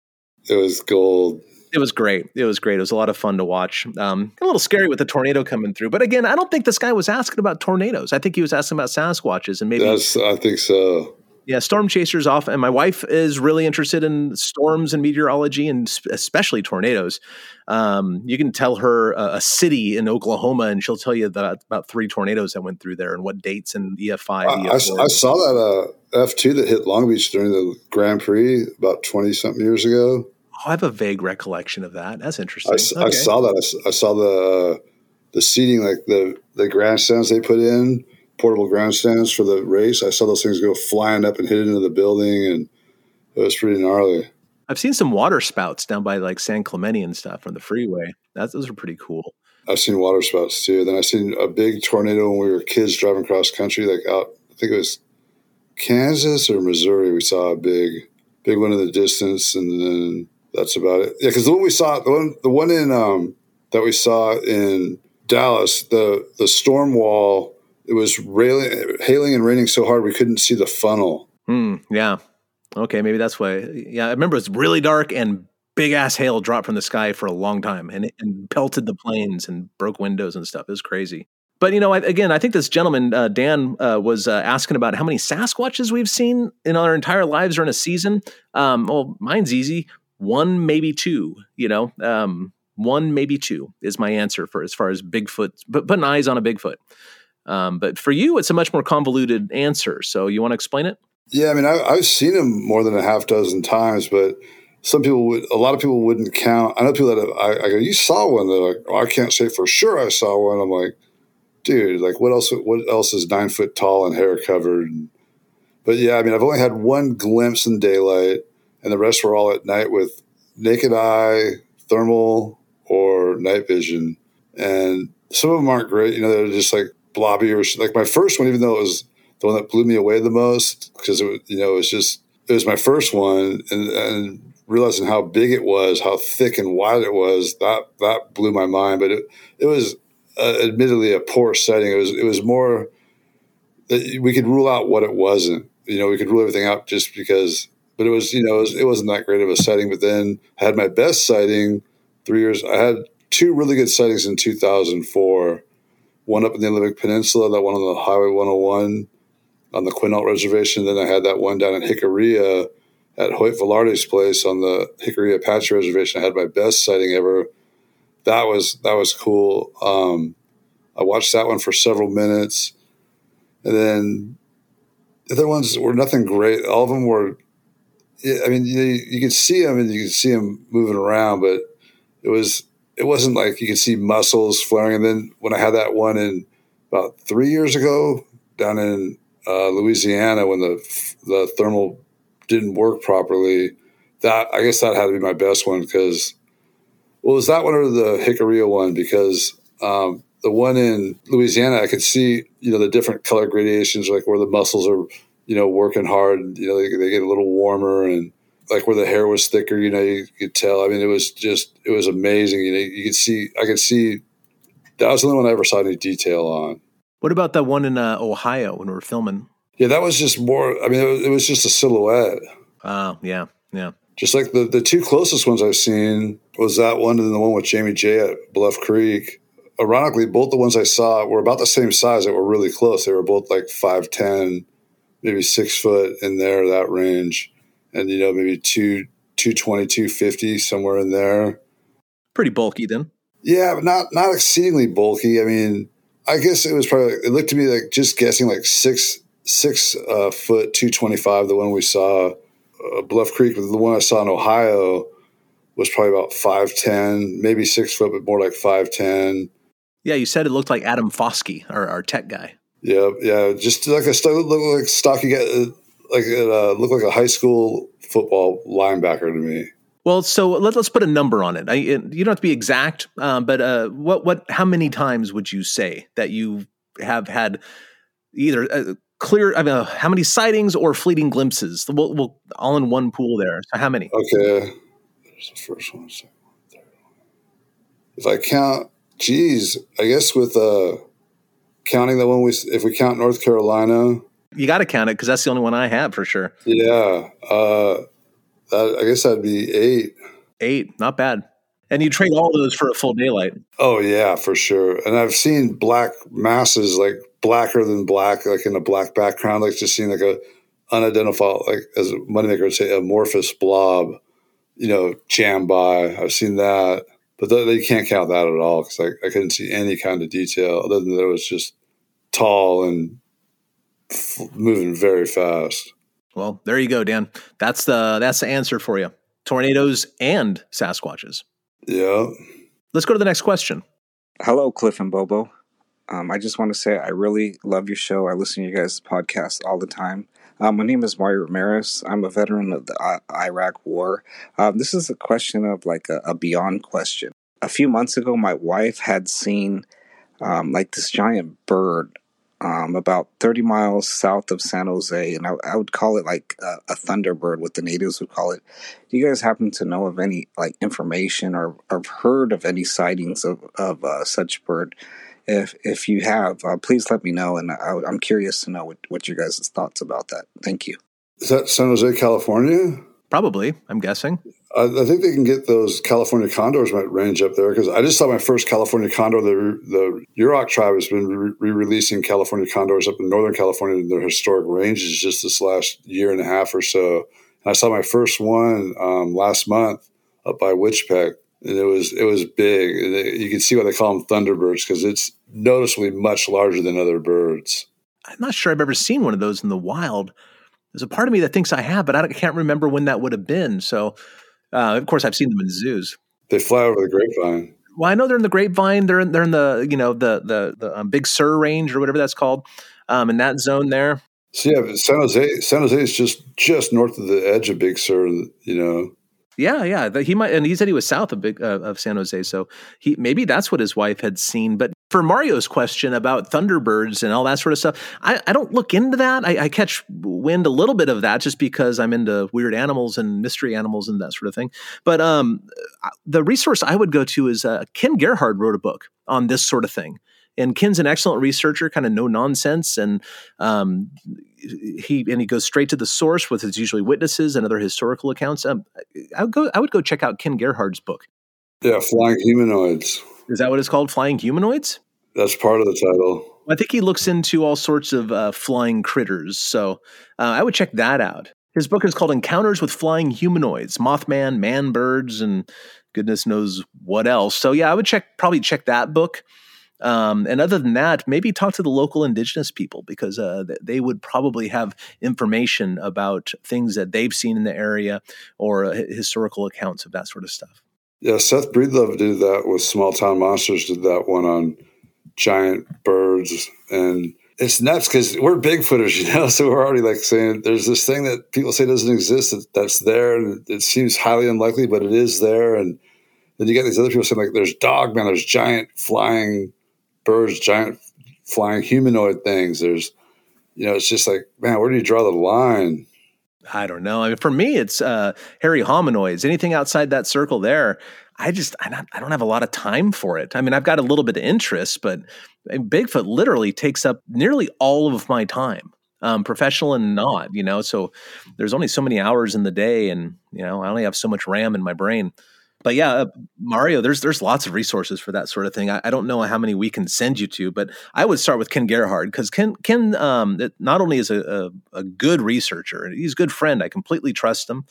it was gold it was great. It was great. It was a lot of fun to watch. Um, a little scary with the tornado coming through, but again, I don't think this guy was asking about tornadoes. I think he was asking about Sasquatches, and maybe That's, I think so. Yeah, storm chasers off, and my wife is really interested in storms and meteorology, and especially tornadoes. Um, you can tell her a, a, city in Oklahoma, and she'll tell you that about three tornadoes that went through there and what dates and EF five. I, I, I, saw that uh, F two that hit Long Beach during the Grand Prix about twenty something years ago. Oh, I have a vague recollection of that. That's interesting. I, okay. I saw that. I, saw the uh, the seating, like the the grandstands they put in portable grandstands for the race. I saw those things go flying up and hit into the building, and it was pretty gnarly. I've seen some water spouts down by like San Clemente and stuff on the freeway. That, those are pretty cool. I've seen water spouts too. Then I've seen a big tornado when we were kids driving cross country, like out I think it was Kansas or Missouri. We saw a big, big one in the distance, and then that's about it. Yeah, because the one we saw, the one, the one in um, that we saw in Dallas, the the storm wall. It was railing, hailing and raining so hard we couldn't see the funnel. Hmm. Yeah. Okay. Maybe that's why. Yeah. I remember it was really dark and big ass hail dropped from the sky for a long time and, and pelted the planes and broke windows and stuff. It was crazy. But you know, I, again, I think this gentleman uh, Dan uh, was uh, asking about how many Sasquatches we've seen in our entire lives or in a season. Um, well, mine's easy: one, maybe two. You know, um, one, maybe two is my answer for as far as Bigfoot. But putting eyes on a Bigfoot. Um, but for you, it's a much more convoluted answer. So you want to explain it? Yeah, I mean, I, I've seen him more than a half dozen times, but some people would, a lot of people wouldn't count. I know people that have, I, I go, you saw one. They're like, oh, I can't say for sure I saw one. I'm like, dude, like what else? What else is nine foot tall and hair covered? But yeah, I mean, I've only had one glimpse in daylight, and the rest were all at night with naked eye, thermal, or night vision. And some of them aren't great. You know, they're just like blobby or like my first one, even though it was the one that blew me away the most because it was, you know, it was just it was my first one, and, and realizing how big it was, how thick and wide it was, that that blew my mind. But it it was uh, admittedly a poor setting. It was it was more that we could rule out what it wasn't. You know, we could rule everything out just because. But it was you know it, was, wasn't that great of a setting. But then I had my best sighting three years. I had two really good sightings in 2004. One up in the Olympic Peninsula, that one on the Highway 101 on the Quinault Reservation. Then I had that one down in Jicarilla at Hoyt Velarde's place on the Jicarilla Apache Reservation. I had my best sighting ever. That was that was cool. Um, I watched that one for several minutes, and then the other ones were nothing great. All of them were. I mean, you, you could see them and you could see them moving around, but it was it wasn't like you could see muscles flaring. And then when I had that one in about three years ago down in uh, Louisiana, when the the thermal didn't work properly, that I guess that had to be my best one because well, was that one or the Jicarilla one? Because um, the one in Louisiana, I could see you know the different color gradations, like where the muscles are you know working hard. You know they, they get a little warmer and like where the hair was thicker. You know you could tell. I mean, it was just it was amazing. You know you could see I could see that was the only one I ever saw any detail on. What about that one in uh, Ohio when we were filming? Yeah, that was just more. I mean, it was, it was just a silhouette. Oh, uh, yeah, yeah. Just like the the two closest ones I've seen was that one and the one with Jamie J at Bluff Creek. Ironically, both the ones I saw were about the same size. That were really close. They were both like five ten, maybe six foot in there that range, and you know maybe two two twenty two fifty somewhere in there. Pretty bulky then. Yeah, but not not exceedingly bulky. I mean, I guess it was probably it looked to me like just guessing like six six uh, foot two twenty five. The one we saw uh, Bluff Creek, the one I saw in Ohio was probably about five ten, maybe six foot, but more like five ten. Yeah, you said it looked like Adam Foskey, our, our tech guy. Yeah, yeah, just like a look like stocky guy, like it uh, looked like a high school football linebacker to me. Well, so let, us put a number on it. I, you don't have to be exact, um, but uh, what what how many times would you say that you have had either uh, clear I mean, uh, how many sightings or fleeting glimpses? We'll, we'll, all in one pool there. So how many? Okay. There's the first one second one third one. If i count geez i guess with uh counting the one we if we count north carolina you got to count it because that's the only one i have for sure yeah uh that, i guess that'd be eight eight not bad and you trade all those for a full daylight. Oh yeah, for sure. And I've seen black masses like blacker than black, like in a black background, like just seeing like a unidentified, like as a Moneymaker would say, amorphous blob, you know, jam by. I've seen that, but th- they can't count that at all because I, I couldn't see any kind of detail other than that it was just tall and moving very fast. Well, there you go, Dan. That's the that's the answer for you. Tornadoes and Sasquatches. Yeah. Let's go to the next question. Hello, Cliff and Bobo. Um, I just want to say I really love your show. I listen to you guys' podcast all the time. Um, my name is Mario Ramirez. I'm a veteran of the uh, Iraq War. Um, this is a question of like a, a, beyond question. A few months ago, my wife had seen um, like this giant bird um, about 30 miles south of San Jose, and I, I would call it like a, a, thunderbird, what the natives would call it. Do you guys happen to know of any like information or, or heard of any sightings of, of uh, such bird? If if you have, uh, please let me know, and I, am curious to know what, what your guys' thoughts about that. Thank you. Is that San Jose, California? Probably, I'm guessing. I, think they can get those California condors might range up there because I just saw my first California condor. The the Yurok tribe has been re releasing California condors up in Northern California in their historic ranges just this last year and a half or so. And I saw my first one um, last month up by Weitchpec, and it was it was big. You can see why they call them thunderbirds because it's noticeably much larger than other birds. I'm not sure I've ever seen one of those in the wild. There's a part of me that thinks I have, but I can't remember when that would have been. So, uh, of course, I've seen them in zoos. They fly over the grapevine. Well, I know they're in the grapevine. They're in, they're in the you know the the the um, Big Sur range or whatever that's called, um, in that zone there. So yeah, San Jose San Jose is just just north of the edge of Big Sur. You know. Yeah, yeah. He might, and he said he was south of Big uh, of San Jose, so he maybe that's what his wife had seen. But for Mario's question about Thunderbirds and all that sort of stuff, I, I don't look into that. I, I, catch wind a little bit of that just because I'm into weird animals and mystery animals and that sort of thing. But um, the resource I would go to is uh, Ken Gerhard wrote a book on this sort of thing. And Ken's an excellent researcher, kind of no nonsense, and um, he and he goes straight to the source with his usually witnesses and other historical accounts. Um, I would go. I would go check out Ken Gerhard's book. Yeah, flying humanoids. Is that what it's called? Flying humanoids? That's part of the title. I think he looks into all sorts of uh, flying critters. So uh, I would check that out. His book is called Encounters with Flying Humanoids, Mothman, Man Birds, and goodness knows what else. So yeah, I would check probably check that book. Um, and other than that, maybe talk to the local indigenous people because uh, they would probably have information about things that they've seen in the area or uh, historical accounts of that sort of stuff. Yeah, Seth Breedlove did that with Small Town Monsters. Did that one on giant birds, and it's nuts because we're Bigfooters, you know. So we're already like saying there's this thing that people say doesn't exist that's there, and it seems highly unlikely, but it is there. And then you get these other people saying like there's dog man, there's giant flying birds, giant flying humanoid things. There's, you know, it's just like man, where do you draw the line? I don't know. I mean, for me, it's uh, hairy hominoids. Anything outside that circle there, I just I don't, I don't have a lot of time for it. I mean, I've got a little bit of interest, but Bigfoot literally takes up nearly all of my time, um, professional and not. You know, so there's only so many hours in the day, and you know, I only have so much RAM in my brain but yeah, uh, Mario, there's there's lots of resources for that sort of thing. I, I, don't know how many we can send you to, but I would start with Ken Gerhard because Ken Ken um, not only is a, a, a, good researcher, he's a good friend. I completely trust him.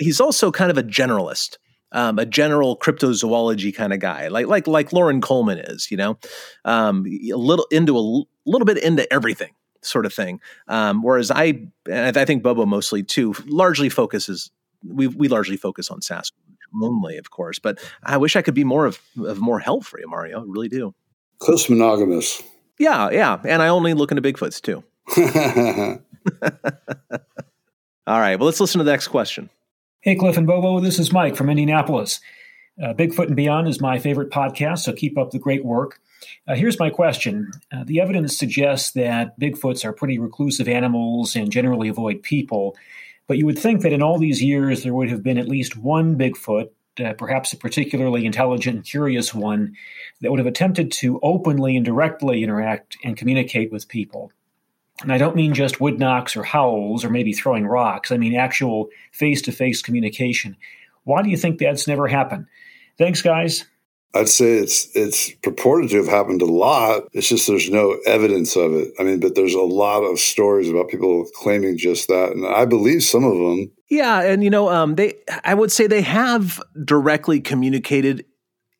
He's also kind of a generalist. Um, a general cryptozoology kind of guy, like like like Loren Coleman is, you know, um, a little into a little bit into everything, sort of thing. Um, whereas I, I think Bobo mostly too, largely focuses. We we largely focus on Sasquatch lonely, of course. But I wish I could be more of, of more help for you, Mario. I really do. Close monogamous. Yeah, yeah. And I only look into Bigfoots too. All right. Well, let's listen to the next question. Hey, Cliff and Bobo. This is Mike from Indianapolis. Uh, Bigfoot and Beyond is my favorite podcast, so keep up the great work. Uh, here's my question uh, The evidence suggests that Bigfoots are pretty reclusive animals and generally avoid people. But you would think that in all these years there would have been at least one Bigfoot, uh, perhaps a particularly intelligent and curious one, that would have attempted to openly and directly interact and communicate with people. And I don't mean just wood knocks or howls or maybe throwing rocks. I mean actual face to face communication. Why do you think that's never happened? Thanks, guys. I'd say it's it's purported to have happened a lot. It's just there's no evidence of it. I mean, but there's a lot of stories about people claiming just that, and I believe some of them. Yeah, and you know, um, they I would say they have directly communicated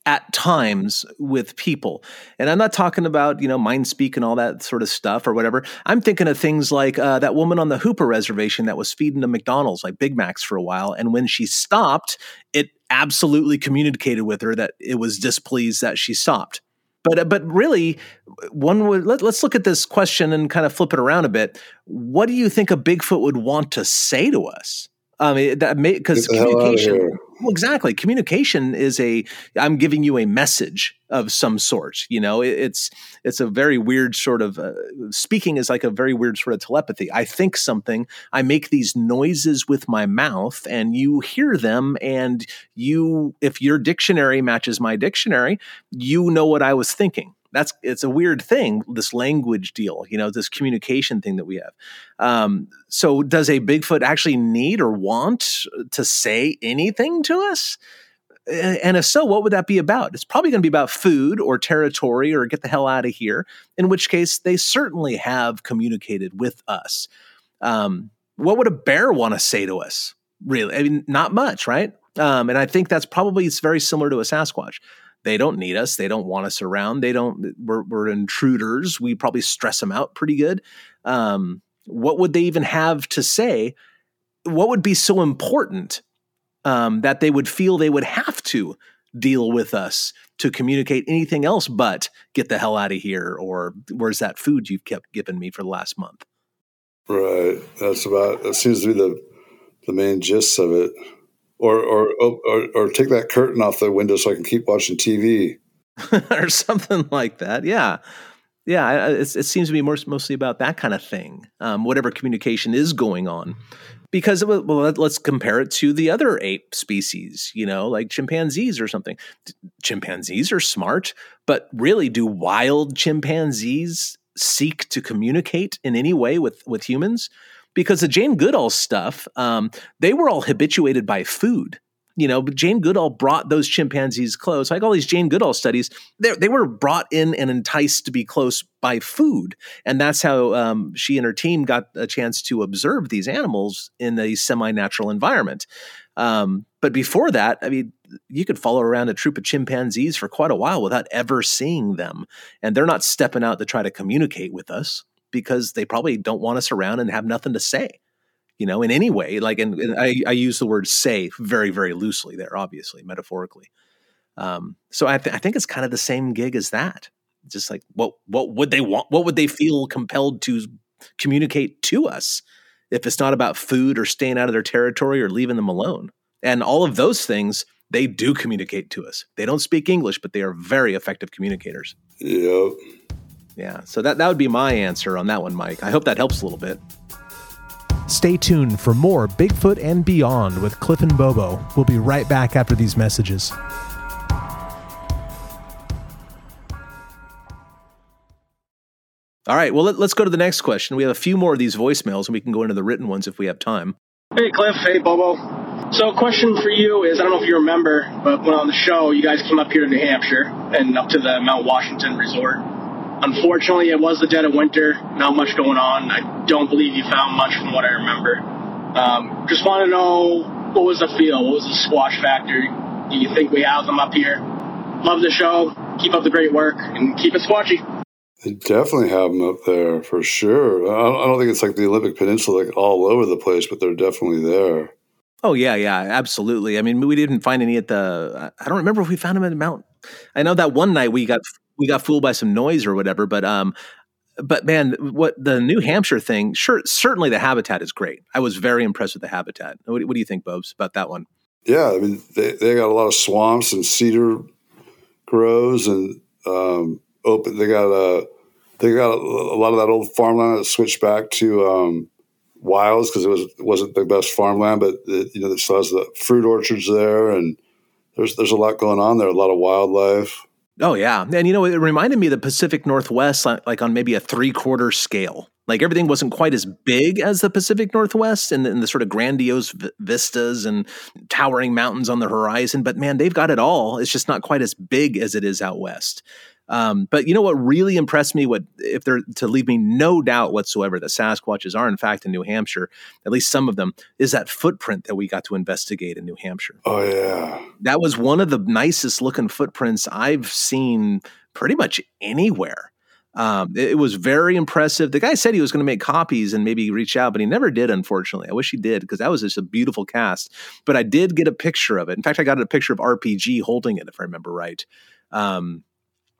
at times with people. And I'm not talking about, you know, mind speak and all that sort of stuff or whatever. I'm thinking of things like uh, that woman on the Hoopa reservation that was feeding the McDonald's like Big Macs for a while. And when she stopped, it absolutely communicated with her that it was displeased that she stopped. But, uh, but really, one would let, us look at this question and kind of flip it around a bit. What do you think a Bigfoot would want to say to us? I mean, that because communication Well, exactly. Communication is a I'm giving you a message of some sort. You know, it, it's it's a very weird sort of uh, speaking is like a very weird sort of telepathy. I think something, I make these noises with my mouth, and you hear them, and you, if your dictionary matches my dictionary, you know what I was thinking that's it's a weird thing this language deal you know this communication thing that we have. Um, so does a bigfoot actually need or want to say anything to us? And if so what would that be about? It's probably going to be about food or territory or get the hell out of here in which case they certainly have communicated with us. Um, what would a bear want to say to us? Really? I mean not much right? Um, and i think that's probably it's very similar to a sasquatch they don't need us. They don't want us around. They don't. We're, we're intruders. We probably stress them out pretty good. Um, what would they even have to say? What would be so important um, that they would feel they would have to deal with us to communicate anything else but get the hell out of here or where's that food you've kept giving me for the last month? Right. That's about. That seems to be the the main gist of it or, or or or take that curtain off the window so I can keep watching TV, or something like that. Yeah, yeah. It, it seems to be more, mostly about that kind of thing. Um, whatever communication is going on, because well, let's compare it to the other ape species. You know, like chimpanzees or something. Chimpanzees are smart, but really, do wild chimpanzees seek to communicate in any way with with humans? Because the Jane Goodall stuff, um, they were all habituated by food. You know, Jane Goodall brought those chimpanzees close. Like all these Jane Goodall studies, they were brought in and enticed to be close by food, and that's how um, she and her team got a chance to observe these animals in a semi-natural environment. Um, but before that, I mean, you could follow around a troop of chimpanzees for quite a while without ever seeing them, and they're not stepping out to try to communicate with us because they probably don't want us around and have nothing to say you know in any way like and, and I, I, use the word say very very loosely there obviously metaphorically. Um, so I, th- I think it's kind of the same gig as that just like what what would they want what would they feel compelled to communicate to us if it's not about food or staying out of their territory or leaving them alone? And all of those things they do communicate to us. They don't speak english but they are very effective communicators. Yep yeah. So that, that would be my answer on that one, Mike. I hope that helps a little bit. Stay tuned for more Bigfoot and Beyond with Cliff and Bobo. We'll be right back after these messages. All right, well, let, us go to the next question. We have a few more of these voicemails, and we can go into the written ones if we have time. Hey, Cliff. Hey, Bobo. So, question for you is I don't know if you remember, but when on the show, you guys came up here to New Hampshire and up to the Mount Washington Resort. Unfortunately, it was the dead of winter. Not much going on. I don't believe you found much from what I remember. Um, just want to know what was the feel? What was the squatch factor? Do you think we have them up here? Love the show. Keep up the great work and keep it squatchy. They definitely have them up there for sure. I don't think it's like the Olympic Peninsula, like all over the place, but they're definitely there. Oh yeah, yeah, absolutely. I mean, we didn't find any at the. I don't remember if we found them at the Mount. I know that one night we got we got fooled by some noise or whatever. But um, but man, what the New Hampshire thing? Sure, certainly the habitat is great. I was very impressed with the habitat. What, what do you think, Bobs, about that one? Yeah, I mean they they got a lot of swamps and cedar grows and um, open. They got a they got a, a, lot of that old farmland that switched back to um, wilds because it was wasn't the best farmland, but it, you know it still has the fruit orchards there and there's there's a lot going on there. A lot of wildlife. Oh yeah, and you know it reminded me of the Pacific Northwest, like on maybe a three quarter scale. Like everything wasn't quite as big as the Pacific Northwest and, and the sort of grandiose v- vistas and towering mountains on the horizon. But man, they've got it all. It's just not quite as big as it is out west. Um, but you know what really impressed me? What if they're to leave me no doubt whatsoever that Sasquatches are in fact in New Hampshire, at least some of them, is that footprint that we got to investigate in New Hampshire. Oh yeah, that was one of the nicest looking footprints I've seen pretty much anywhere. Um, it, it, was very impressive. The guy said he was going to make copies and maybe reach out, but he never did. Unfortunately, I wish he did because that was just a beautiful cast. But I did get a picture of it. In fact, I got a picture of RPG holding it, if I remember right. Um,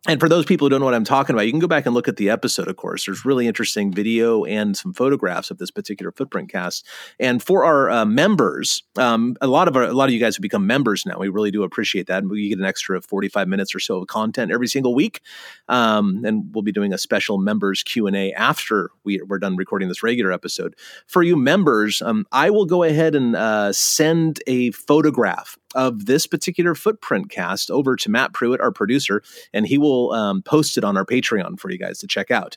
and for those people who don't know what I'm talking about, you can go back and look at the episode, of course. There's really interesting video and some photographs of this particular footprint cast. And for our uh, members, um, a lot of our, a lot of you guys have become members now. We really do appreciate that. And we get an extra 45 minutes or so of content every single week. Um, and we'll be doing a special members Q&A after we, we're done recording this regular episode. For you members, um, I will go ahead and uh, send a photograph of this particular footprint cast over to Matt Pruitt, our producer, and he will um, post it on our Patreon for you guys to check out.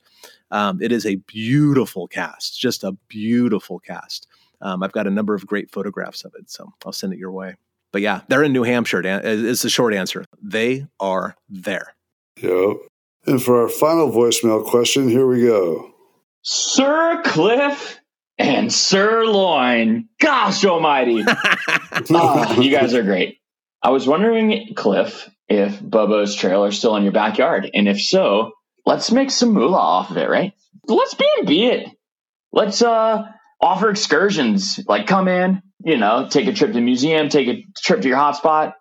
Um, it is a beautiful cast, just a beautiful cast. Um, I've got a number of great photographs of it, so I'll send it your way. But yeah, they're in New Hampshire. Is the short answer. They are there. Yep. And for our final voicemail question, here we go. Sir Cliff and sirloin. Gosh almighty. oh, you guys are great. I was wondering, Cliff, if Bobo's trailer is still in your backyard. And if so, let's make some moolah off of it, right? Let's B and B it. Let's uh offer excursions. Like come in, you know, take a trip to the museum, take a trip to your hotspot,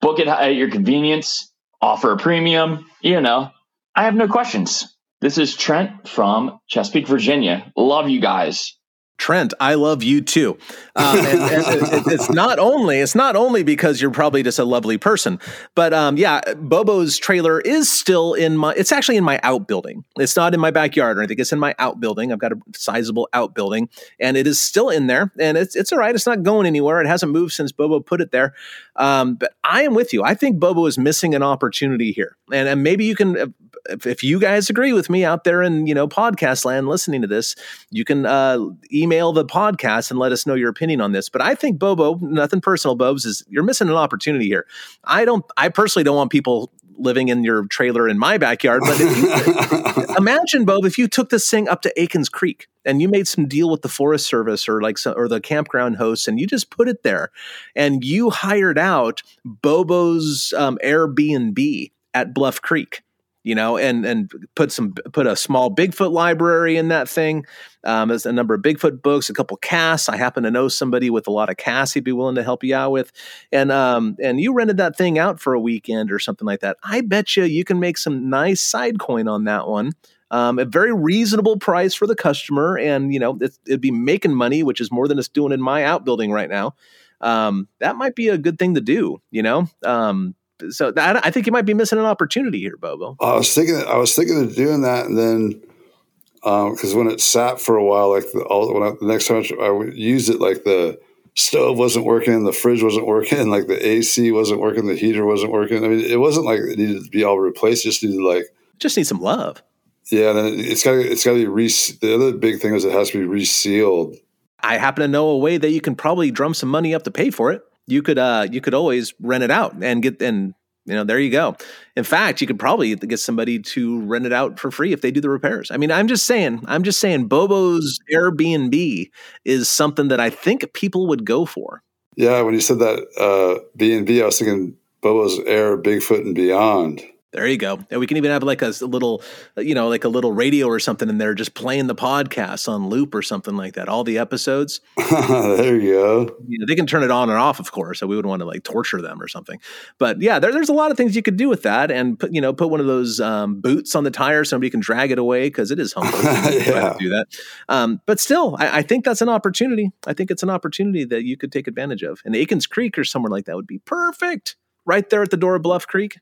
book it at your convenience, offer a premium, you know. I have no questions. This is Trent from Chesapeake, Virginia. Love you guys. Trent, I love you too. Um, and, and it's not only it's not only because you're probably just a lovely person, but um, yeah, Bobo's trailer is still in my. It's actually in my outbuilding. It's not in my backyard or anything. It's in my outbuilding. I've got a sizable outbuilding, and it is still in there. And it's it's all right. It's not going anywhere. It hasn't moved since Bobo put it there. Um, but I am with you. I think Bobo is missing an opportunity here, and, and maybe you can if, if, you guys agree with me out there in you know podcast land listening to this, you can uh, email the podcast and let us know your opinion on this. But I think Bobo, nothing personal, Bobs, is you're missing an opportunity here. I don't. I personally don't want people living in your trailer in my backyard. But you, imagine, Bob, if you took this thing up to Aikens Creek and you made some deal with the Forest Service or like some, or the campground hosts, and you just put it there, and you hired out Bobo's um, Airbnb at Bluff Creek you know, and and put some put a small Bigfoot library in that thing. Um, there's a number of Bigfoot books, a couple casts. I happen to know somebody with a lot of casts he'd be willing to help you out with, and um, and you rented that thing out for a weekend or something like that. I bet you you can make some nice side coin on that one. Um, a very reasonable price for the customer, and you know it, would be making money, which is more than it's doing in my outbuilding right now. Um, that might be a good thing to do. You know, um, so that, I think you might be missing an opportunity here, Bobo. I was thinking, I was thinking of doing that, and then because um, when it sat for a while, like the, all, when I, the next time I would use it, like the stove wasn't working, the fridge wasn't working, like the AC wasn't working, the heater wasn't working. I mean, it wasn't like it needed to be all replaced; it just needed like just need some love. Yeah, then it's got it's got to be re. The other big thing is it has to be resealed. I happen to know a way that you can probably drum some money up to pay for it you could uh you could always rent it out and get and you know there you go. In fact you could probably get somebody to rent it out for free if they do the repairs. I mean i'm just saying i'm just saying bobo's airbnb is something that i think people would go for. Yeah when you said that uh b&b i was thinking bobo's air bigfoot and beyond there you go. And we can even have like a, little, you know, like a little radio or something in there, just playing the podcast on loop or something like that. All the episodes. there you go. You know, they can turn it on and off, of course. So we wouldn't want to like torture them or something. But yeah, there, there's a lot of things you could do with that, and put, you know, put one of those um, boots on the tire, so somebody can drag it away because it is humble. yeah. do that. Um, but still, I, I think that's an opportunity. I think it's an opportunity that you could take advantage of. And Aikens Creek or somewhere like that would be perfect. Right there at the door of Bluff Creek.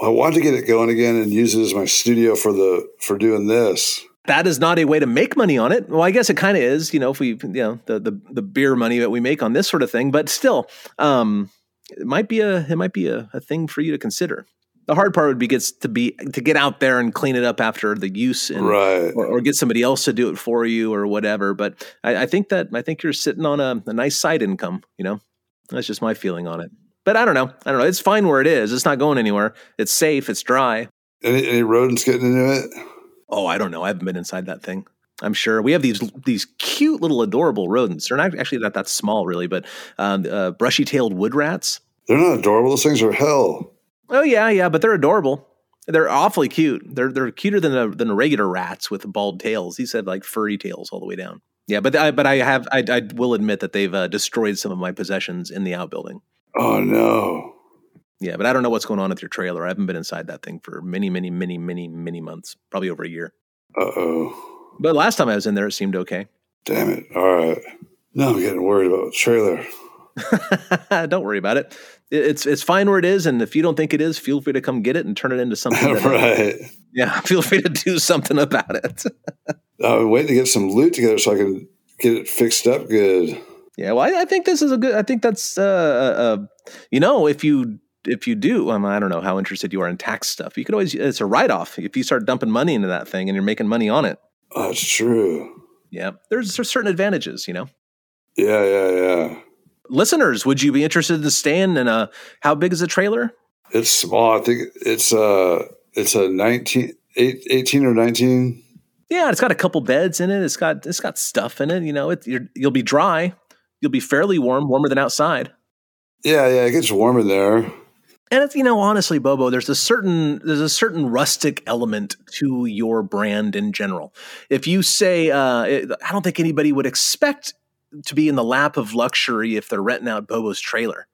I wanted to get it going again and use it as my studio for the for doing this. That is not a way to make money on it. Well, I guess it kind of is, you know, if we, you know, the, the the beer money that we make on this sort of thing. But still, um, it might be a it might be a, a thing for you to consider. The hard part would be gets to be to get out there and clean it up after the use, and, right? Or, or, get somebody else to do it for you, or whatever. But I, I think that I think you're sitting on a, a nice side income. You know, that's just my feeling on it. But I don't know. I don't know. It's fine where it is. It's not going anywhere. It's safe. It's dry. Any, any rodents getting into it? Oh, I don't know. I haven't been inside that thing. I'm sure we have these these cute little adorable rodents. They're not actually not that small, really, but um, uh, brushy tailed wood rats. They're not adorable. Those things are hell. Oh yeah, yeah, but they're adorable. They're awfully cute. They're they're cuter than a, than regular rats with bald tails. These have like furry tails all the way down. Yeah, but I, but I have I, I will admit that they've uh, destroyed some of my possessions in the outbuilding. Oh no. Yeah, but I don't know what's going on with your trailer. I haven't been inside that thing for many, many, many, many, many months, probably over a year. Uh oh. But last time I was in there, it seemed okay. Damn it. All right. Now I'm getting worried about the trailer. don't worry about it. It's it's fine where it is, and if you don't think it is, feel free to come get it and turn it into something. Right. Yeah, feel free to do something about it. I'm waiting to get some loot together so I can get it fixed up good. Yeah, well, I, I think this is a good. I think that's uh, uh, uh you know, if you if you do, um, I don't know how interested you are in tax stuff. You could always it's a write off if you start dumping money into that thing and you're making money on it. That's true. Yeah, there's, there's certain advantages, you know. Yeah, yeah, yeah. Listeners, would you be interested in staying? And uh, how big is the trailer? It's small. I think it's uh it's a 19, 18 or nineteen. Yeah, it's got a couple beds in it. It's got it's got stuff in it. You know, it, you'll be dry. You'll be fairly warm, warmer than outside. Yeah, yeah, it gets warmer there. And it's you know honestly bobo there's a certain there's a certain rustic element to your brand in general. If you say uh, i don't think anybody would expect to be in the lap of luxury if they're renting out bobo's trailer.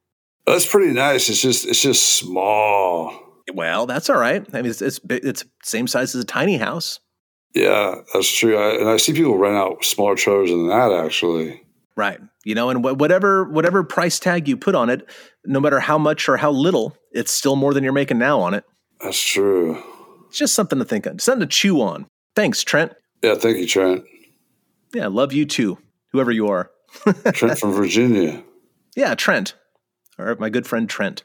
That's pretty nice. It's just it's just small. Well that's all right. I mean it's it's, it's same size as a tiny house. Yeah that's true. I, and i see people rent out smaller trailers than that actually Right. You know, and whatever whatever price tag you put on it, no matter how much or how little, it's still more than you're making now on it. That's true. It's just something to think on, something to chew on. Thanks, Trent. Yeah, thank you, Trent. Yeah, love you too, whoever you are. Trent from Virginia. Yeah, Trent. All right, my good friend Trent.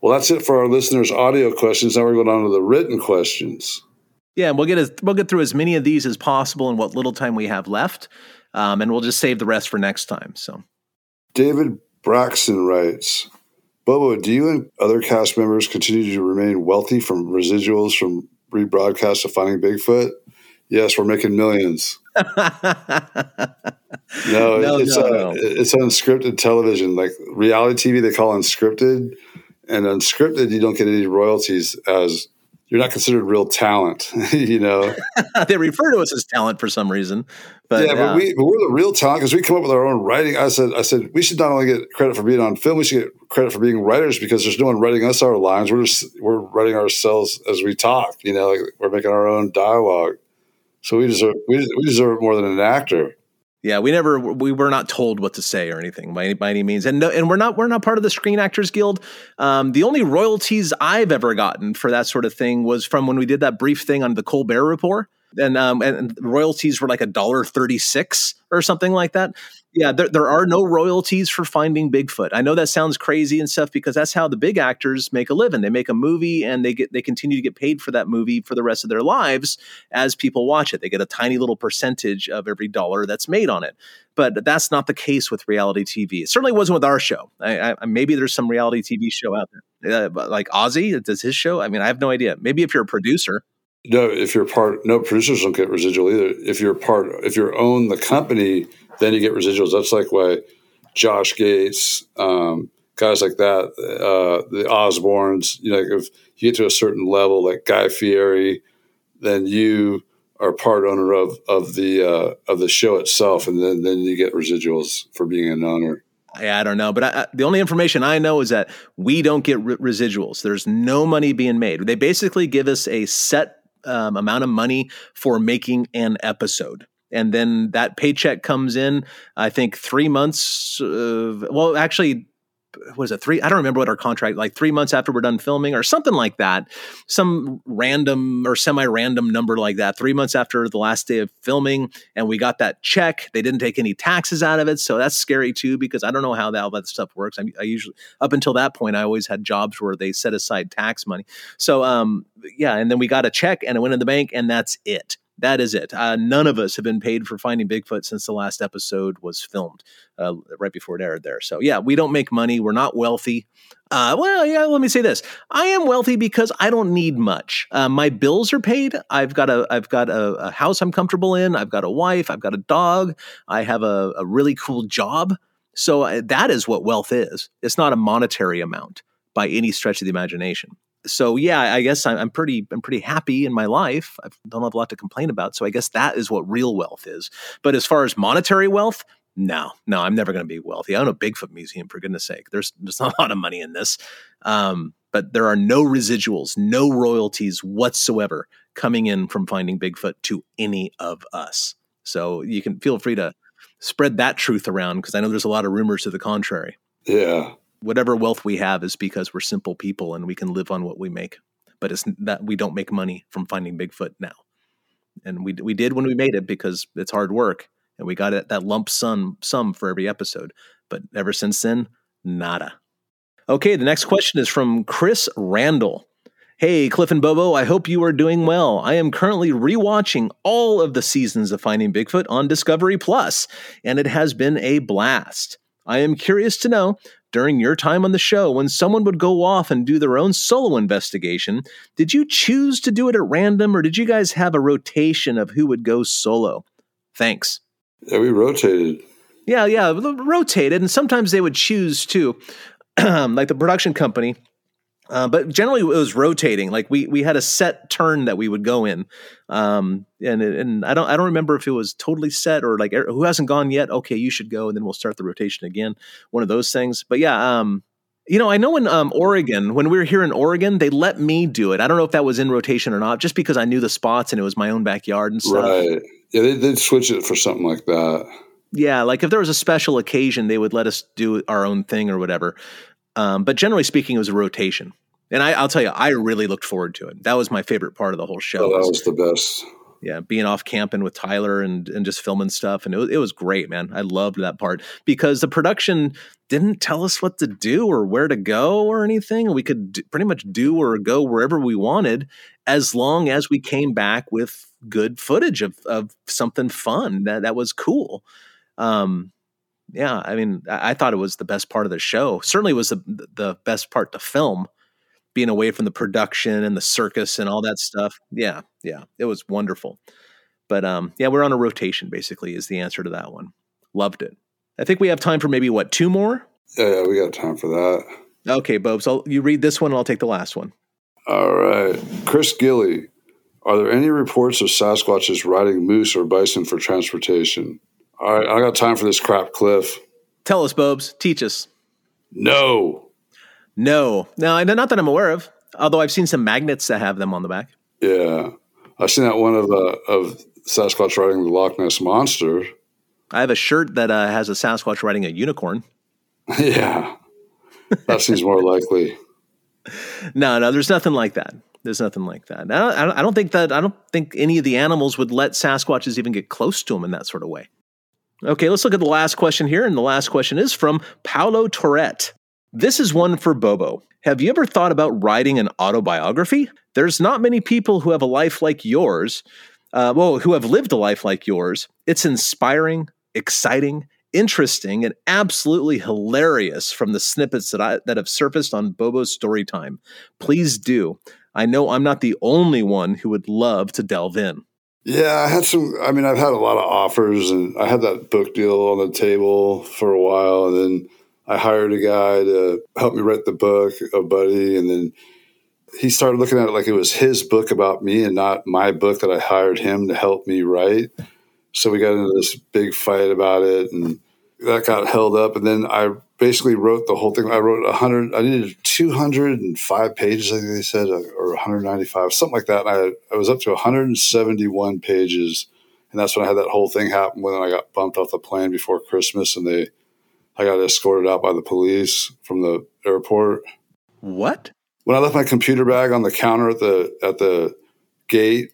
Well, that's it for our listeners' audio questions. Now we're going on to the written questions. Yeah, and we'll get as, we'll get through as many of these as possible in what little time we have left um, and we'll just save the rest for next time. So, David Braxton writes, Bobo, do you and other cast members continue to remain wealthy from residuals from rebroadcast of Finding Bigfoot? Yes, we're making millions. no, no, it's no, uh, no. it's unscripted television, like reality TV. They call unscripted, and unscripted, you don't get any royalties as you're not considered real talent, you know. they refer to us as talent for some reason, but yeah, but, uh, we, but we're the real talent because we come up with our own writing. I said, I said we should not only get credit for being on film, we should get credit for being writers because there's no one writing us our lines. We're just we're writing ourselves as we talk. You know, like we're making our own dialogue. So we deserve we, we deserve more than an actor. Yeah, we never we were not told what to say or anything by any, by any means, and no, and we're not we're not part of the Screen Actors Guild. Um, the only royalties I've ever gotten for that sort of thing was from when we did that brief thing on the Colbert Report, and um, and royalties were like a dollar thirty six or something like that yeah, there, there are no royalties for finding Bigfoot. I know that sounds crazy and stuff because that's how the big actors make a living. They make a movie and they get they continue to get paid for that movie for the rest of their lives as people watch it. They get a tiny little percentage of every dollar that's made on it. But that's not the case with reality TV. It certainly wasn't with our show. I, I, maybe there's some reality TV show out there, uh, like Ozzy. Does his show? I mean, I have no idea. Maybe if you're a producer. No, if you're part, no producers don't get residual either. If you're part, if you own the company then you get residuals. That's like why Josh Gates, um, guys like that, uh, the Osbournes, you know, if you get to a certain level, like Guy Fieri, then you are part owner of of the uh, of the show itself, and then then you get residuals for being an owner. Yeah, I don't know, but I, the only information I know is that we don't get re- residuals. There's no money being made. They basically give us a set um, amount of money for making an episode and then that paycheck comes in. I think three months. Uh, well, actually, was it three? I don't remember what our contract like three months after we're done filming or something like that. Some random or semi-random number like that. Three months after the last day of filming, and we got that check. They didn't take any taxes out of it, so that's scary too because I don't know how that, all that stuff works. I, I usually up until that point, I always had jobs where they set aside tax money. So um, yeah, and then we got a check and it went in the bank, and that's it that is it. Uh, none of us have been paid for finding Bigfoot since the last episode was filmed, uh, right before it aired there. So yeah, we don't make money. We're not wealthy. Uh, well, yeah. Let me say this: I am wealthy because I don't need much. Uh, my bills are paid. I've got a I've got a, a, house I'm comfortable in. I've got a wife. I've got a dog. I have a, a really cool job. So uh, that is what wealth is. It's not a monetary amount by any stretch of the imagination so yeah, I guess I'm pretty I'm pretty happy in my life. I don't have a lot to complain about. So I guess that is what real wealth is. But as far as monetary wealth, no, no, I'm never going to be wealthy. I own a Bigfoot museum for goodness sake. There's there's not a lot of money in this. Um, but there are no residuals, no royalties whatsoever coming in from finding Bigfoot to any of us. So you can feel free to spread that truth around because I know there's a lot of rumors to the contrary. Yeah. Whatever wealth we have is because we're simple people and we can live on what we make. But it's that we don't make money from finding Bigfoot now. And we we did when we made it because it's hard work and we got it that lump sum sum for every episode. But ever since then, nada. Okay, the next question is from Chris Randall. Hey, Cliff and Bobo, I hope you are doing well. I am currently rewatching all of the seasons of Finding Bigfoot on Discovery Plus, and it has been a blast. I am curious to know during your time on the show, when someone would go off and do their own solo investigation, did you choose to do it at random or did you guys have a rotation of who would go solo? Thanks. Yeah, we rotated. Yeah, yeah, rotated. And sometimes they would choose too. like the production company uh, but generally, it was rotating. Like we we had a set turn that we would go in, um, and and I don't I don't remember if it was totally set or like er, who hasn't gone yet. Okay, you should go, and then we'll start the rotation again. One of those things. But yeah, um, you know, I know in um, Oregon when we were here in Oregon, they let me do it. I don't know if that was in rotation or not, just because I knew the spots and it was my own backyard and stuff. Right. Yeah, they did switch it for something like that. Yeah, like if there was a special occasion, they would let us do our own thing or whatever. Um, but generally speaking, it was a rotation. And I, will tell you, I really looked forward to it. That was my favorite part of the whole show. Oh, that was the best. Yeah, being off camping with Tyler and and just filming stuff, and it was, it was great, man. I loved that part because the production didn't tell us what to do or where to go or anything. We could pretty much do or go wherever we wanted, as long as we came back with good footage of of something fun that that was cool. Um, yeah, I mean, I, I thought it was the best part of the show. Certainly, was the the best part to film being away from the production and the circus and all that stuff. Yeah, yeah, it was wonderful. But um, yeah, we're on a rotation. Basically, is the answer to that one. Loved it. I think we have time for maybe what two more. Yeah, yeah we got time for that. Okay, Bob. So you read this one, and I'll take the last one. All right, Chris Gilly. Are there any reports of Sasquatches riding moose or bison for transportation? All right, I got time for this crap, Cliff. Tell us, Bobes. Teach us. No. No, no, not that I'm aware of. Although I've seen some magnets that have them on the back. Yeah, I've seen that one of the of Sasquatch riding the Loch Ness monster. I have a shirt that uh, has a Sasquatch riding a unicorn. yeah, that seems more likely. No, no, there's nothing like that. There's nothing like that. I don't, I don't think that I don't think any of the animals would let Sasquatches even get close to them in that sort of way. Okay, let's look at the last question here, and the last question is from Paulo Tourette. This is one for Bobo. Have you ever thought about writing an autobiography? There's not many people who have a life like yours, uh, well, who have lived a life like yours. It's inspiring, exciting, interesting, and absolutely hilarious from the snippets that I that have surfaced on Bobo's Storytime. Please do. I know I'm not the only one who would love to delve in. Yeah, I had some. I mean, I've had a lot of offers, and I had that book deal on the table for a while, and then I hired a guy to help me write the book, a buddy, and then he started looking at it like it was his book about me and not my book that I hired him to help me write. So we got into this big fight about it, and that got held up. And then I basically wrote the whole thing. I wrote 100, I needed 205 pages, I think they said, uh, or 195, something like that. And I, I was up to 171 pages. And that's when I had that whole thing happen when I got bumped off the plane before Christmas and they I got escorted out by the police from the airport. What? When I left my computer bag on the counter at the at the gate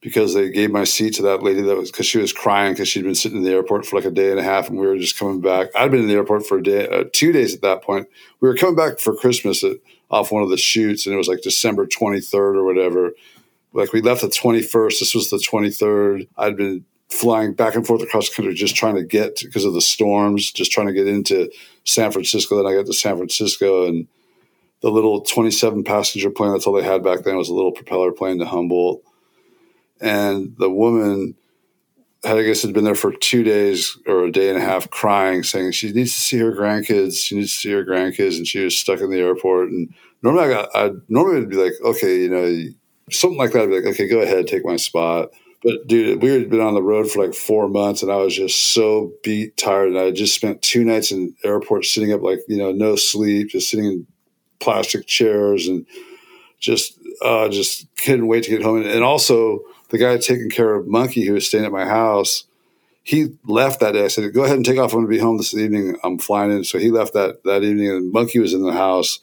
because they gave my seat to that lady that was because she was crying because she'd been sitting in the airport for like a day and a half and we were just coming back. I'd been in the airport for a day, uh, two days at that point. We were coming back for Christmas at, off one of the shoots and it was like December 23rd or whatever. Like we left the 21st. This was the 23rd. I'd been flying back and forth across the country just trying to get because of the storms, just trying to get into San Francisco. Then I got to San Francisco and the little 27 passenger plane, that's all they had back then, was a little propeller plane to Humboldt. And the woman, I guess, had been there for two days or a day and a half crying, saying she needs to see her grandkids. She needs to see her grandkids. And she was stuck in the airport. And normally I got, I normally would be like, okay, you know, something like that. I'd be like, okay, go ahead, take my spot. But dude, we had been on the road for like four months, and I was just so beat, tired, and I just spent two nights in airport, sitting up like you know, no sleep, just sitting in plastic chairs and just uh, just couldn't wait to get home. And, and also the guy taking care of Monkey who was staying at my house, he left that day. I said, "Go ahead and take off. I'm going to be home this evening. I'm flying in." So he left that that evening, and Monkey was in the house.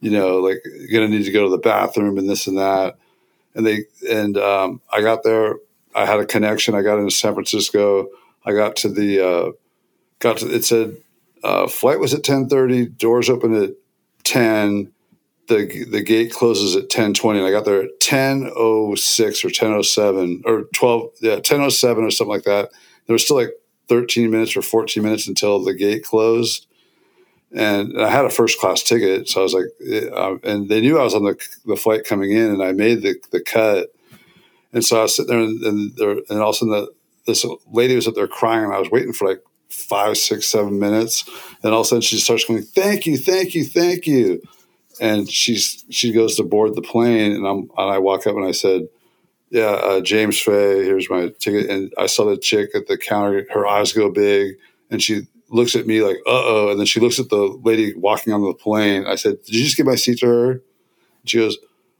You know, like going to need to go to the bathroom and this and that. And they and um, I got there. I had a connection. I got into San Francisco. I got to the uh, got to. It said uh, flight was at ten thirty. Doors open at ten the the gate closes at ten twenty, and I got there at ten oh six or ten oh seven or twelve, yeah, ten oh seven or something like that. There was still like thirteen minutes or fourteen minutes until the gate closed, and I had a first class ticket, so I was like, uh, and they knew I was on the the flight coming in, and I made the the cut, and so I was sitting there, and and, there, and all of a sudden the, this lady was up there crying, and I was waiting for like five, six, seven minutes, and all of a sudden she starts going, "Thank you, thank you, thank you." And she's she goes to board the plane, and I'm and I walk up and I said, "Yeah, uh, James Fay, here's my ticket." And I saw the chick at the counter; her eyes go big, and she looks at me like, "Uh oh," and then she looks at the lady walking on the plane. I said, "Did you just give my seat to her?" She goes,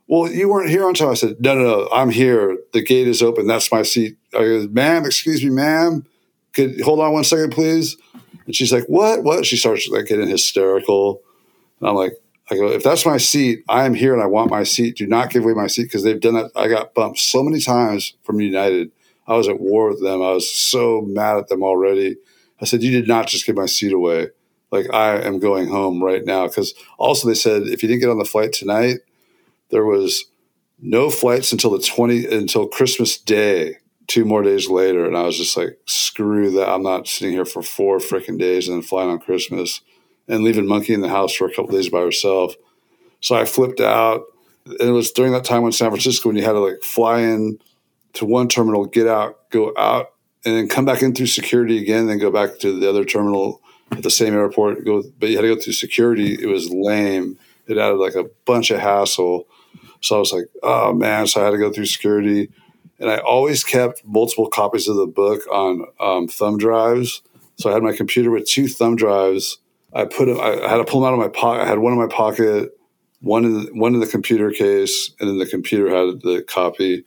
"Well, you weren't here on time." I said, "No, no, no, I'm here. The gate is open. That's my seat." I go, "Ma'am, excuse me, ma'am, could hold on one second, please?" And she's like, "What? What?" She starts like getting hysterical, and I'm like I go, if that's my seat, I am here and I want my seat. Do not give away my seat because they've done that. I got bumped so many times from United. I was at war with them. I was so mad at them already. I said, you did not just give my seat away. Like I am going home right now. Because also they said if you didn't get on the flight tonight, there was no flights until the 20 until Christmas Day, two more days later. And I was just like, screw that. I'm not sitting here for four freaking days and then flying on Christmas and leaving Monkey in the house for a couple days by herself. So I flipped out. And it was during that time in San Francisco when you had to like fly in to one terminal, get out, go out, and then come back in through security again, then go back to the other terminal at the same airport. Go, but you had to go through security. It was lame. It added like a bunch of hassle. So I was like, oh man. So I had to go through security. And I always kept multiple copies of the book on um, thumb drives. So I had my computer with two thumb drives I put them, I had to pull them out of my pocket. I had one in my pocket, one in the, one in the computer case, and then the computer had the copy.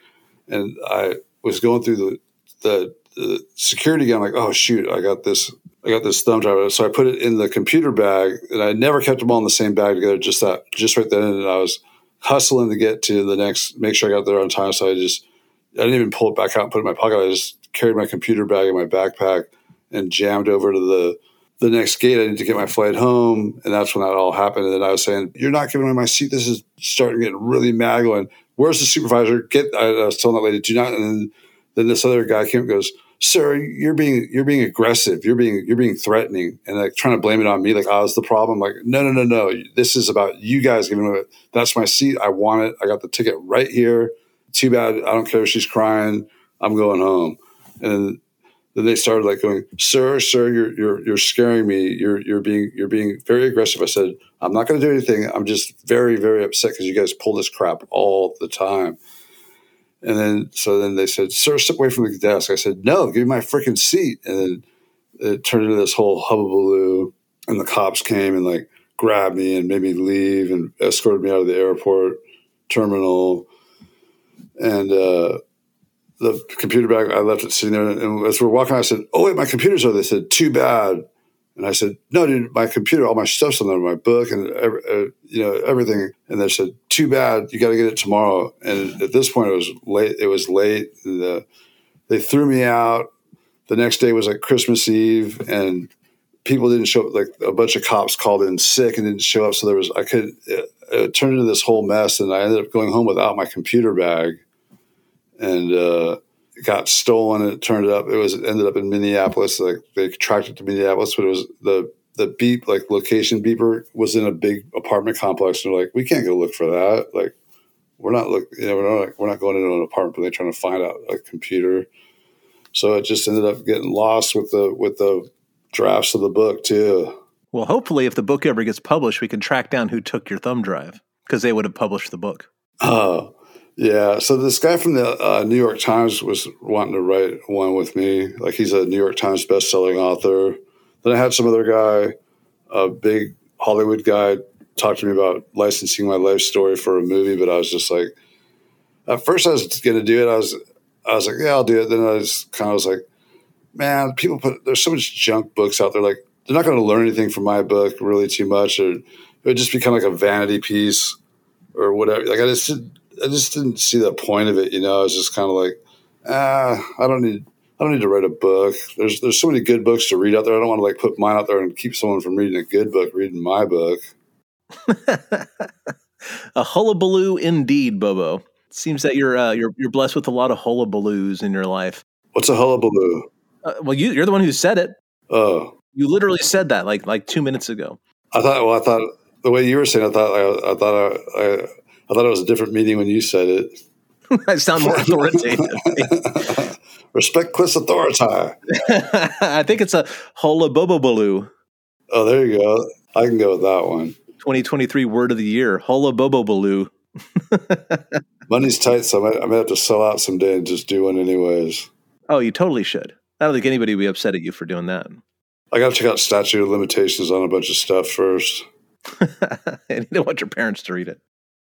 And I was going through the, the, the security again. I'm like, oh shoot, I got this, I got this thumb drive. So I put it in the computer bag, and I never kept them all in the same bag together. Just that, just right then, and I was hustling to get to the next, make sure I got there on time. So I just, I didn't even pull it back out and put it in my pocket. I just carried my computer bag in my backpack and jammed over to the the next gate, I need to get my flight home. And that's when that all happened. And then I was saying, You're not giving me my seat. This is starting to get really mad going, Where's the supervisor? Get I, I was telling that lady, do not and then, then this other guy came and goes, Sir, you're being you're being aggressive. You're being you're being threatening and like trying to blame it on me, like I was the problem. Like, no, no, no, no. This is about you guys giving me that's my seat. I want it. I got the ticket right here. Too bad. I don't care if she's crying. I'm going home. And then they started like going, "Sir, sir, you're you're you're scaring me. You're you're being you're being very aggressive." I said, "I'm not going to do anything. I'm just very very upset because you guys pull this crap all the time." And then so then they said, "Sir, step away from the desk." I said, "No, give me my freaking seat." And then it turned into this whole hubbubaloo, and the cops came and like grabbed me and made me leave and escorted me out of the airport terminal. And uh, the computer bag. I left it sitting there, and as we're walking, I said, "Oh wait, my computer's over." They said, "Too bad." And I said, "No, dude, my computer, all my stuff's on there, my book, and uh, you know everything." And they said, "Too bad, you got to get it tomorrow." And at this point, it was late. It was late. The, uh, they threw me out. The next day was like Christmas Eve, and people didn't show up. Like a bunch of cops called in sick and didn't show up. So there was I could it, it uh, uh, turned into this whole mess, and I ended up going home without my computer bag and uh, got stolen. And it turned up it was it ended up in Minneapolis. Like they tracked it to Minneapolis, but it was the the beep like location beeper was in a big apartment complex. And they're like, we can't go look for that. Like we're not look you know we're not we're not going into an apartment. But they're trying to find out a computer. So it just ended up getting lost with the with the drafts of the book too. Well, hopefully, if the book ever gets published, we can track down who took your thumb drive because they would have published the book. Oh, yeah. So this guy from the uh, New York Times was wanting to write one with me. Like he's a New York Times best-selling author. Then I had some other guy, a big Hollywood guy, talked to me about licensing my life story for a movie, but I was just like, at first I was going to do it. I was, I was like, yeah, I'll do it. Then I was kind of was like, man, people put there's so much junk books out there. Like they're not going to learn anything from my book really too much, or it would just become like a vanity piece or whatever. Like I just, I just didn't see the point of it. You know, I was just kind of like, ah, I don't need. I don't need to write a book. There's there's so many good books to read out there. I don't want to like put mine out there and keep someone from reading a good book reading my book. a hullabaloo indeed, Bobo. Seems that you're uh, you're you're blessed with a lot of hullabaloos in your life. What's a hullabaloo? Uh, well, you you're the one who said it. Oh, you literally said that like like two minutes ago. I thought. Well, I thought the way you were saying. I thought. I, I thought. I, I, I thought it was a different meaning when you said it. I sound more authoritative. Respect Cliff's authority. I think it's a hullabobobaloo. Oh, there you go. I can go with that one. 2023 word of the year, hullabobobaloo. Money's tight, so I might, I might have to sell out someday and just do one anyways. Oh, you totally should. I don't think anybody would be upset at you for doing that. I got to check out statute of limitations on a bunch of stuff first. and you don't want your parents to read it.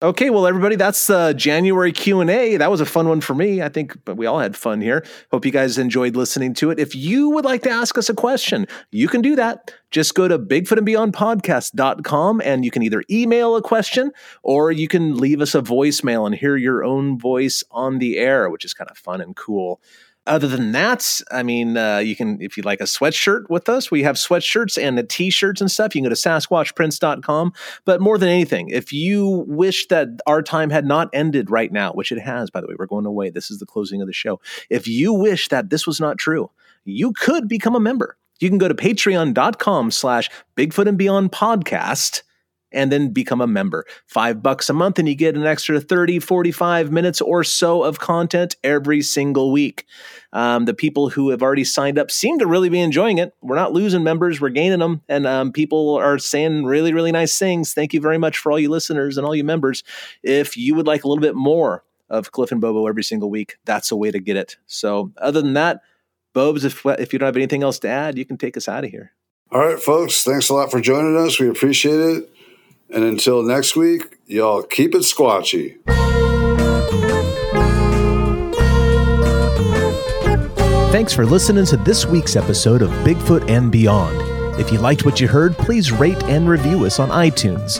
Okay, well, everybody, that's uh, January Q and A. That was a fun one for me. I think we all had fun here. Hope you guys enjoyed listening to it. If you would like to ask us a question, you can do that. Just go to bigfootandbeyondpodcast.com and you can either email a question or you can leave us a voicemail and hear your own voice on the air, which is kind of fun and cool other than that, I mean, uh, you can, if you like a sweatshirt with us, we have sweatshirts and t shirts and stuff. You can go to SasquatchPrince.com. But more than anything, if you wish that our time had not ended right now, which it has, by the way, we're going away. This is the closing of the show. If you wish that this was not true, you could become a member. You can go to patreon.com slash Bigfoot and Beyond podcast and then become a member. Five bucks a month, and you get an extra 30, 45 minutes or so of content every single week. Um, the people who have already signed up seem to really be enjoying it. We're not losing members, we're gaining them, and um, people are saying really, really nice things. Thank you very much for all you listeners and all you members. If you would like a little bit more of Cliff and Bobo every single week, that's a way to get it. So, other than that, Bobes, if, if you don't have anything else to add, you can take us out of here. All right, folks. Thanks a lot for joining us. We appreciate it. And until next week, y'all keep it squatchy. Thanks for listening to this week's episode of Bigfoot and Beyond. If you liked what you heard, please rate and review us on iTunes.